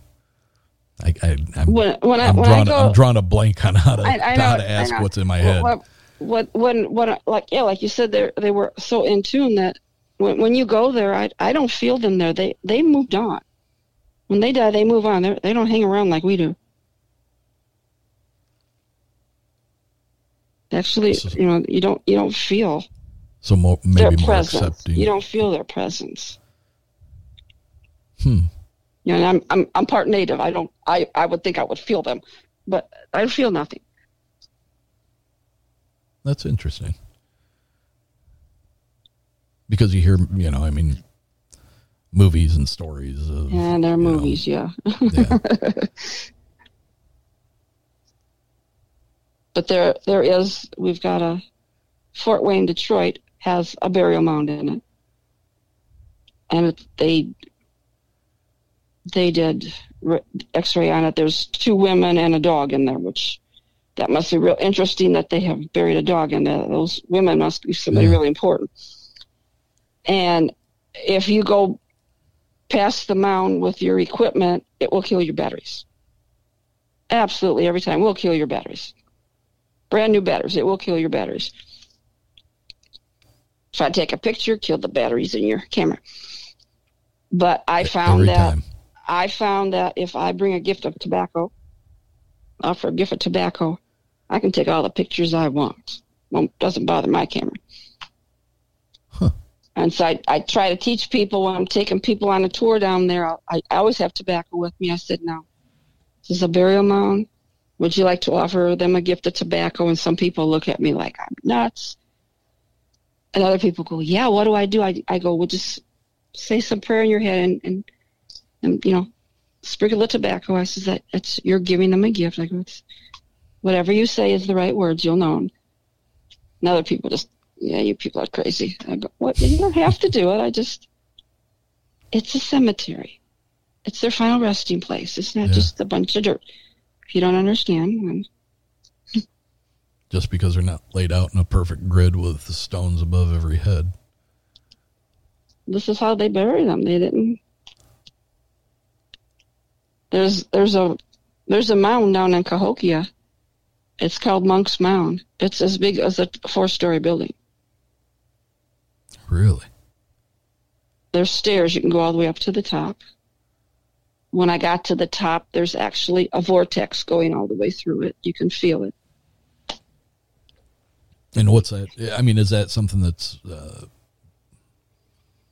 I, I, I'm, When, when I, I'm, when I drawing, go, I'm drawing a blank on how to, I- I know, how to ask what's in my head. What, what when when like yeah, like you said, they they were so in tune that when when you go there, I I don't feel them there. They they moved on. When they die, they move on. They they don't hang around like we do. Actually, So- you know, you don't you don't feel so more, their maybe more presence. accepting. You don't feel their presence. Hmm. You know, and I'm I'm I'm part native. I don't I I would think I would feel them, but I feel nothing. That's interesting. Because you hear, you know, I mean, movies and stories of And their you know, movies, yeah. yeah. but there there is we've got a Fort Wayne, Detroit has a burial mound in it, and it, they they did X-ray on it. There's two women and a dog in there, which that must be real interesting that they have buried a dog in there. Those women must be somebody Yeah. really important. And if you go past the mound with your equipment, it will kill your batteries. Absolutely, every time will kill your batteries. Brand new batteries, it will kill your batteries. If I take a picture, kill the batteries in your camera. But I found every that time. I found that if I bring a gift of tobacco, offer a gift of tobacco, I can take all the pictures I want. Well, doesn't bother my camera. Huh. And so I, I try to teach people when I'm taking people on a tour down there. I, I always have tobacco with me. I said, "No, this is a burial mound. Would you like to offer them a gift of tobacco?" And some people look at me like I'm nuts. And other people go, "Yeah, what do I do?" I, I go, "Well, just say some prayer in your head and, and and you know, sprinkle the tobacco. I says that it's you're giving them a gift. I go, it's whatever you say is the right words. You'll know 'em. And other people just, yeah, you people are crazy. I go, what? You don't have to do it. I just, it's a cemetery. It's their final resting place. It's not Yeah. just a bunch of dirt. If you don't understand, then Just because they're not laid out in a perfect grid with the stones above every head. this is how they bury them. They didn't. There's there's a there's a mound down in Cahokia. It's called Monk's Mound. It's as big as a four story building. Really? There's stairs. You can go all the way up to the top. When I got to the top, there's actually a vortex going all the way through it. You can feel it. And what's that? I mean, is that something that's uh,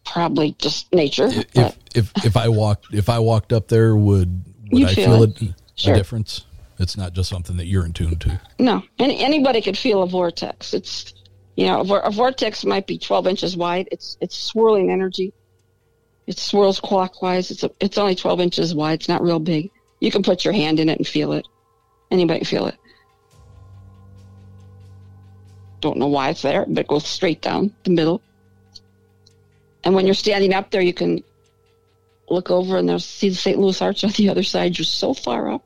Probably just nature. if if if I walked if I walked up there would would I feel feel it. it, Sure. a difference? It's not just something that you're in tune to. No, and anybody could feel a vortex. It's you know a, vor- a vortex might be 12 inches wide. It's it's swirling energy. It swirls clockwise. It's a, it's only 12 inches wide. It's not real big. You can put your hand in it and feel it. Anybody can feel it. Don't know why it's there, but it goes straight down the middle. And when you're standing up there, you can look over and there's see the St. Louis Arch on the other side. You're so far up.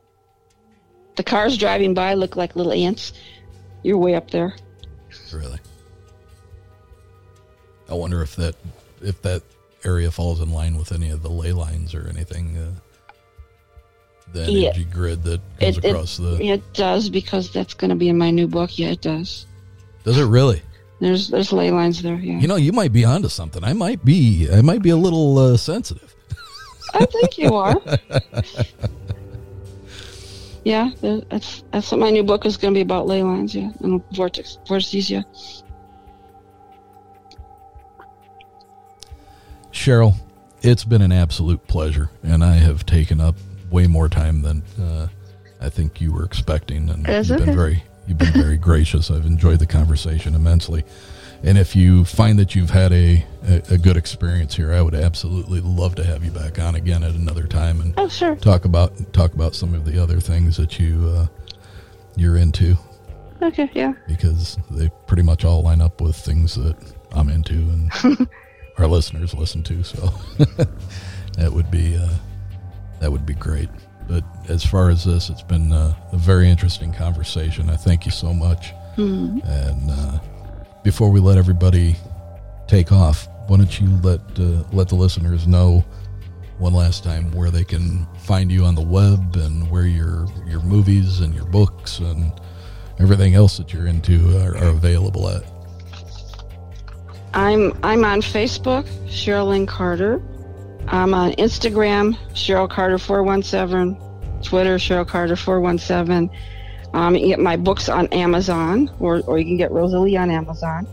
The cars driving by look like little ants. You're way up there. Really. I wonder if that if that area falls in line with any of the ley lines or anything. Uh, the Yeah. energy grid that goes It, it, across the. it does because that's going to be in my new book. Yeah, it does. Does it really? There's there's ley lines there. Yeah, You know, you might be onto something. I might be. I might be a little uh, sensitive. I think you are. yeah, that's that's what my new book is going to be about ley lines. Yeah, and vortex vortices. Yeah. Cheryl, it's been an absolute pleasure, and I have taken up way more time than uh, I think you were expecting, and That's you've been very you've been very gracious. I've enjoyed the conversation immensely, and if you find that you've had a, a, a good experience here, I would absolutely love to have you back on again at another time and Oh, sure. talk about talk about some of the other things that you uh, you're into Okay. Yeah. because they pretty much all line up with things that I'm into and our listeners listen to. So that would be uh, that would be great. But as far as this, it's been uh, a very interesting conversation. I thank you so much. And uh, before we let everybody take off, why don't you let uh, let the listeners know one last time where they can find you on the web and where your your movies and your books and everything else that you're into are, are available at. I'm I'm on Facebook, Cheryl Carter. I'm on Instagram, Cheryl Carter four one seven, Twitter, Cheryl Carter four one seven. Um, you can get my books on Amazon, or or you can get Rosalie on Amazon.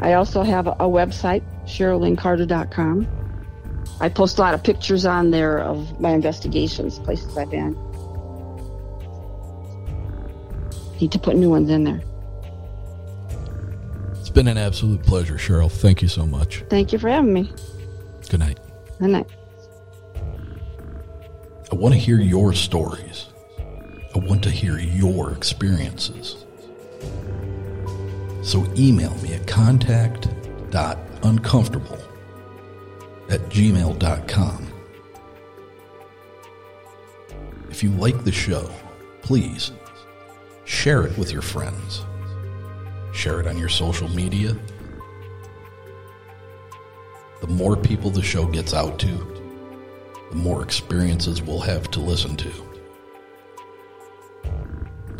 I also have a, a website, CherylLynnCarter.com. I post a lot of pictures on there of my investigations, places I've been. Need to put new ones in there. It's been an absolute pleasure, Cheryl. Thank you so much. Thank you for having me. Good night. Good night. I want to hear your stories. I want to hear your experiences. So email me at contact.uncomfortable at gmail.com. If you like the show, please share it with your friends. Share it on your social media. The more people the show gets out to, the more experiences we'll have to listen to.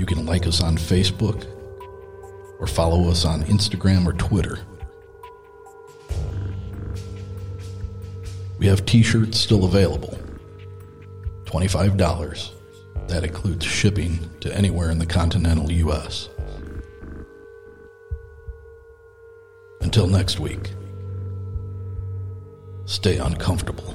You can like us on Facebook or follow us on Instagram or Twitter. We have t shirts still available $25. That includes shipping to anywhere in the continental U.S. Until next week, stay uncomfortable.